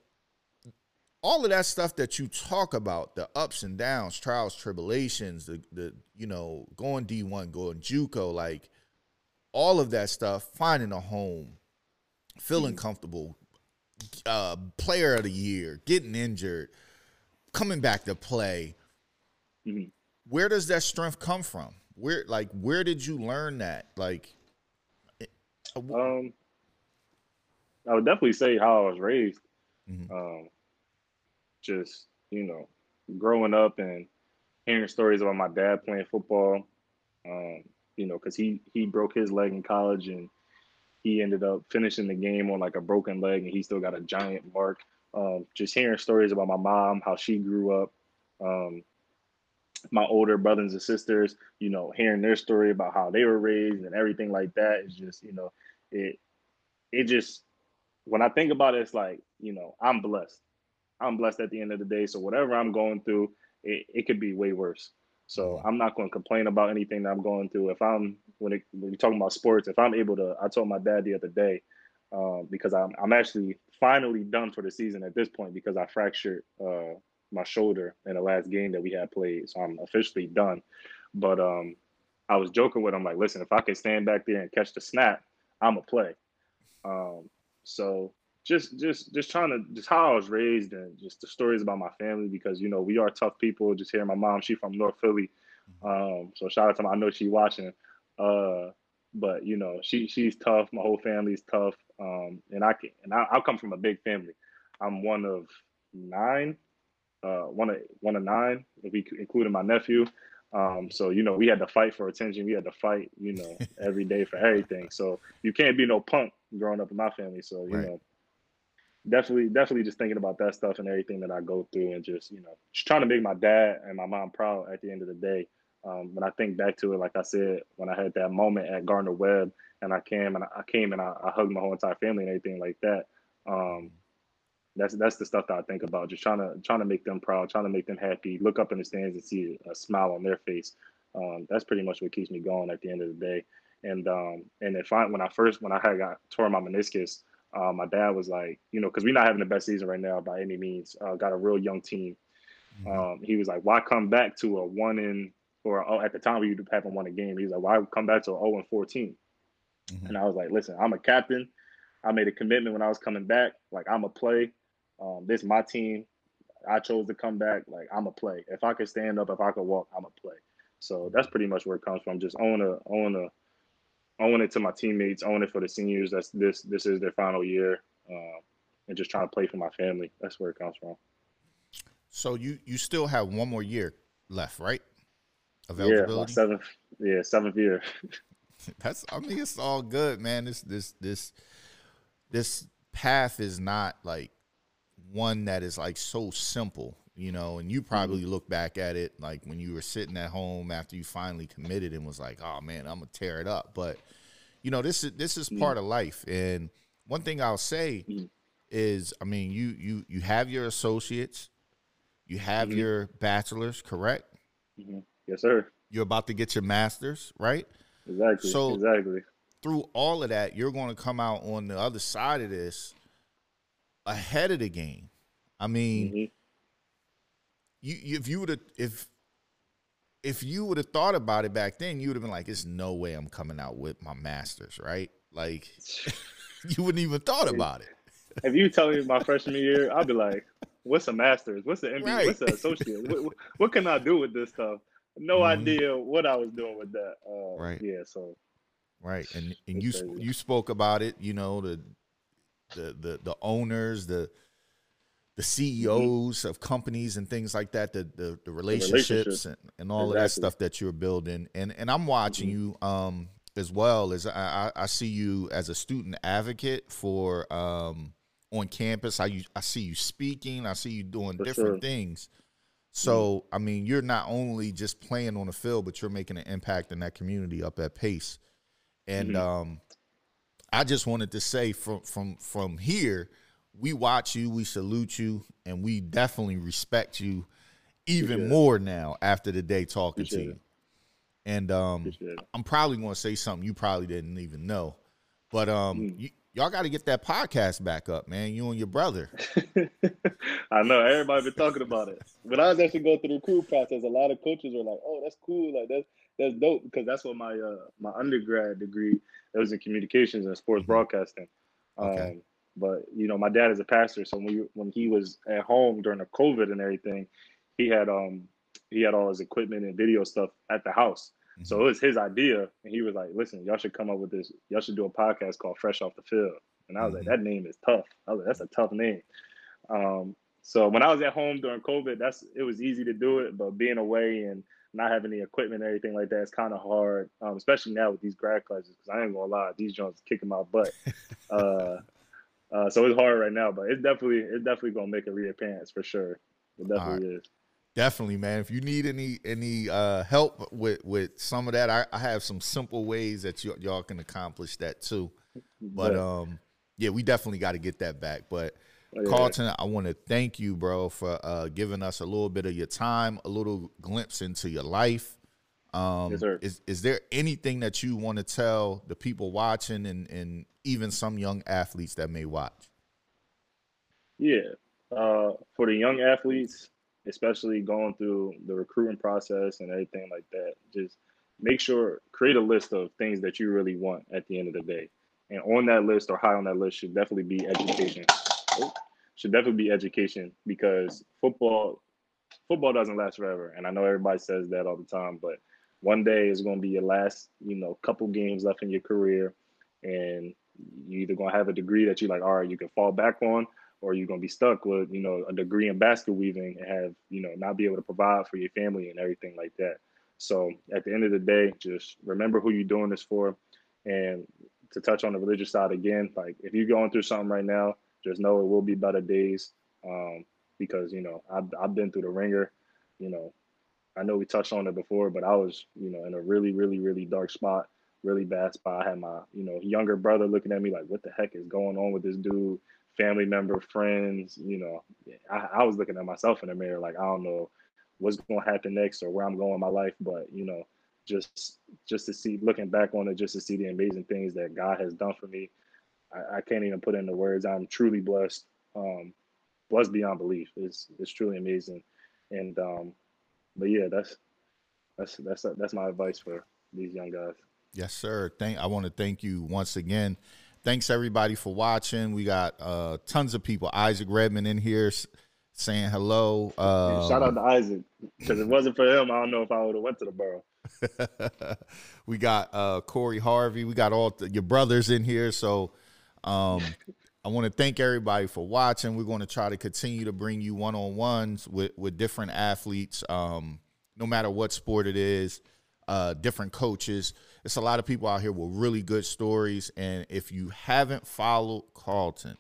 all of that stuff that you talk about, the ups and downs, trials, tribulations, the the you know, going D one, going JUCO, like all of that stuff, finding a home, feeling mm-hmm. comfortable, uh, player of the year, getting injured, coming back to play. Mm-hmm. Where does that strength come from? Where like where did you learn that? Like uh, um I would definitely say how I was raised. Mm-hmm. Um just, you know, growing up and hearing stories about my dad playing football. Um, you know, because he he broke his leg in college and he ended up finishing the game on like a broken leg and he still got a giant mark um, just hearing stories about my mom, how she grew up, um, my older brothers and sisters, you know, hearing their story about how they were raised and everything like that is just, you know, it it just when I think about it, it's like, you know, I'm blessed. I'm blessed at the end of the day. So whatever I'm going through, it, it could be way worse. So I'm not going to complain about anything that I'm going through. If I'm when, it, when you're talking about sports, if I'm able to, I told my dad the other day, um, because I'm I'm actually finally done for the season at this point because I fractured uh, my shoulder in the last game that we had played, so I'm officially done. But um, I was joking with him like, listen, if I can stand back there and catch the snap, I'm a play. Um, so just just just trying to just how I was raised and just the stories about my family because you know we are tough people. Just hearing my mom, she from North Philly, mm-hmm. um, so shout out to my. I know she watching. Uh, but you know she she's tough. My whole family's tough, um, and I can and I, I come from a big family. I'm one of nine, uh, one of one of nine if we including my nephew. Um, so you know we had to fight for attention. We had to fight, you know, every day for everything. So you can't be no punk growing up in my family. So you right. know, definitely definitely just thinking about that stuff and everything that I go through, and just you know, just trying to make my dad and my mom proud at the end of the day. Um, when I think back to it, like I said, when I had that moment at Gardner Webb and I came and I, came and I, I, hugged my whole entire family and everything like that. Um, that's that's the stuff that I think about. Just trying to trying to make them proud, trying to make them happy. Look up in the stands and see a smile on their face. Um, that's pretty much what keeps me going at the end of the day. And um, and if I when I first when I had got tore my meniscus, uh, my dad was like, you know, because we're not having the best season right now by any means. Uh, got a real young team. Mm-hmm. Um, he was like, why come back to a one in or oh, at the time we haven't won a game. He's like, why come back to 0 and 14? Mm-hmm. And I was like, listen, I'm a captain. I made a commitment when I was coming back. Like I'm a play. Um, this is my team. I chose to come back. Like I'm a play. If I could stand up, if I could walk, I'm a play. So that's pretty much where it comes from. Just own a own a own it to my teammates, own it for the seniors. That's this this is their final year, uh, and just trying to play for my family. That's where it comes from. So you you still have one more year left, right? Yeah, seventh. Yeah, seventh year. That's. I mean, it's all good, man. This this this this path is not like one that is like so simple, you know. And you probably mm-hmm. look back at it like when you were sitting at home after you finally committed and was like, "Oh man, I'm gonna tear it up." But you know, this is this is mm-hmm. part of life. And one thing I'll say mm-hmm. is, I mean, you you you have your associates, you have mm-hmm. your bachelors, correct? Yes, sir. You're about to get your master's, right? Exactly. So exactly. Through all of that, you're going to come out on the other side of this ahead of the game. I mean, mm-hmm. you, if you would have if if you would have thought about it back then, you would have been like, "There's no way I'm coming out with my masters, right?" Like, you wouldn't even thought about it. If you tell me my freshman year, I'd be like, "What's a master's? What's an MBA? Right. What's an associate? what, what, what, can I do with this stuff?" No mm-hmm. idea what I was doing with that. Uh, right. Yeah. So. Right, and and you you spoke about it. You know the the the the owners, the the CEOs mm-hmm. of companies and things like that, the the, the relationships, the. And, and all exactly. of that stuff that you're building. And and I'm watching mm-hmm. you um as well as I, I see you as a student advocate for um on campus. I you, I see you speaking, I see you doing for different sure. things. So mm-hmm. I mean, you're not only just playing on the field, but you're making an impact in that community up at Pace. And mm-hmm. um I just wanted to say from from from here we watch you, we salute you, and we definitely respect you even more now after the day talking to you. And um, I'm probably going to say something you probably didn't even know, but um, mm. you, y'all got to get that podcast back up, man. You and your brother. I know everybody been talking about it. When I was actually going through the recruit process, a lot of coaches were like, "Oh, that's cool. Like that's that's dope," because that's what my uh, my undergrad degree that was in communications and sports mm-hmm. broadcasting. Okay. Um, but you know, my dad is a pastor, so when we, when he was at home during the COVID and everything, he had um he had all his equipment and video stuff at the house. Mm-hmm. So it was his idea, and he was like, "Listen, y'all should come up with this. Y'all should do a podcast called Fresh Off the Field." And I was mm-hmm. like, "That name is tough." I was like, "That's a tough name." Um, so when I was at home during COVID, that's it was easy to do it, but being away and not having the equipment and everything like that is kind of hard, um, especially now with these grad classes. Because I ain't gonna lie, these joints kicking my butt. uh, uh, so it's hard right now, but it's definitely it's definitely gonna make a reappearance for sure. It definitely right. is. Definitely, man. If you need any any uh, help with with some of that, I, I have some simple ways that you, y'all can accomplish that too. But yeah. um, yeah, we definitely got to get that back. But oh, yeah. Carlton, I want to thank you, bro, for uh, giving us a little bit of your time, a little glimpse into your life. Um, yes, sir. Is is there anything that you want to tell the people watching and and even some young athletes that may watch? Yeah, uh, for the young athletes, especially going through the recruiting process and everything like that, just make sure create a list of things that you really want at the end of the day. And on that list or high on that list should definitely be education. Should definitely be education because football football doesn't last forever. And I know everybody says that all the time, but one day is going to be your last, you know, couple games left in your career, and you either going to have a degree that you like, all right, you can fall back on, or you're to be stuck with, you know, a degree in basket weaving and have, you know, not be able to provide for your family and everything like that. So at the end of the day, just remember who you're doing this for, and to touch on the religious side again, like if you're going through something right now, just know it will be better days. Um, because you know I've I've been through the ringer, you know, I know we touched on it before, but I was, you know, in a really, really, really dark spot, really bad spot. I had my, you know, younger brother looking at me like, what the heck is going on with this dude? Family member, friends, you know, I, I was looking at myself in the mirror like, I don't know what's going to happen next or where I'm going in my life. But, you know, just just to see, looking back on it, just to see the amazing things that God has done for me. I, I can't even put into words. I'm truly blessed, um, blessed beyond belief. It's, it's truly amazing. And, um, but yeah, that's that's that's that's my advice for these young guys. Yes, sir. Thank. I want to thank you once again. Thanks everybody for watching. We got uh, tons of people. Isaac Redman in here saying hello. Um, shout out to Isaac because it wasn't for him, I don't know if I would have went to the borough. we got uh, Corey Harvey. We got all th- your brothers in here. So um, I want to thank everybody for watching. We're going to try to continue to bring you one on ones with, with different athletes, um, no matter what sport it is, uh, different coaches. It's a lot of people out here with really good stories. And if you haven't followed Carlton,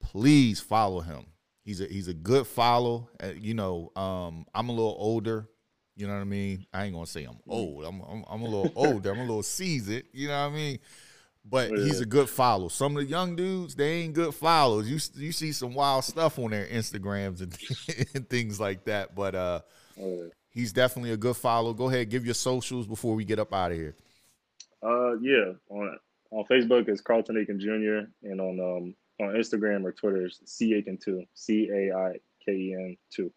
please follow him. He's a he's a good follow. Uh, you know, um, I'm a little older. You know what I mean? I ain't gonna say I'm old. I'm I'm, I'm a little older. I'm a little seasoned. You know what I mean? but yeah. he's a good follow. Some of the young dudes, they ain't good follows. You you see some wild stuff on their Instagrams and, and things like that. But uh, yeah. he's definitely a good follow. Go ahead, give your socials before we get up out of here. Uh, yeah, on on Facebook it's Carlton Aiken Jr. and on um on Instagram or Twitter it's C Aiken two C A I K E N two.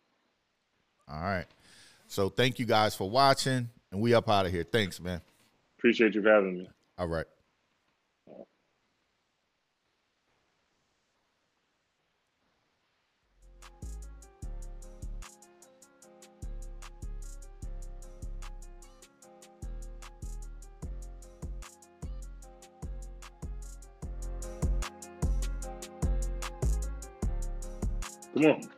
All right. So thank you guys for watching, and we up out of here. Thanks, man. Appreciate you for having me. All right. Come on.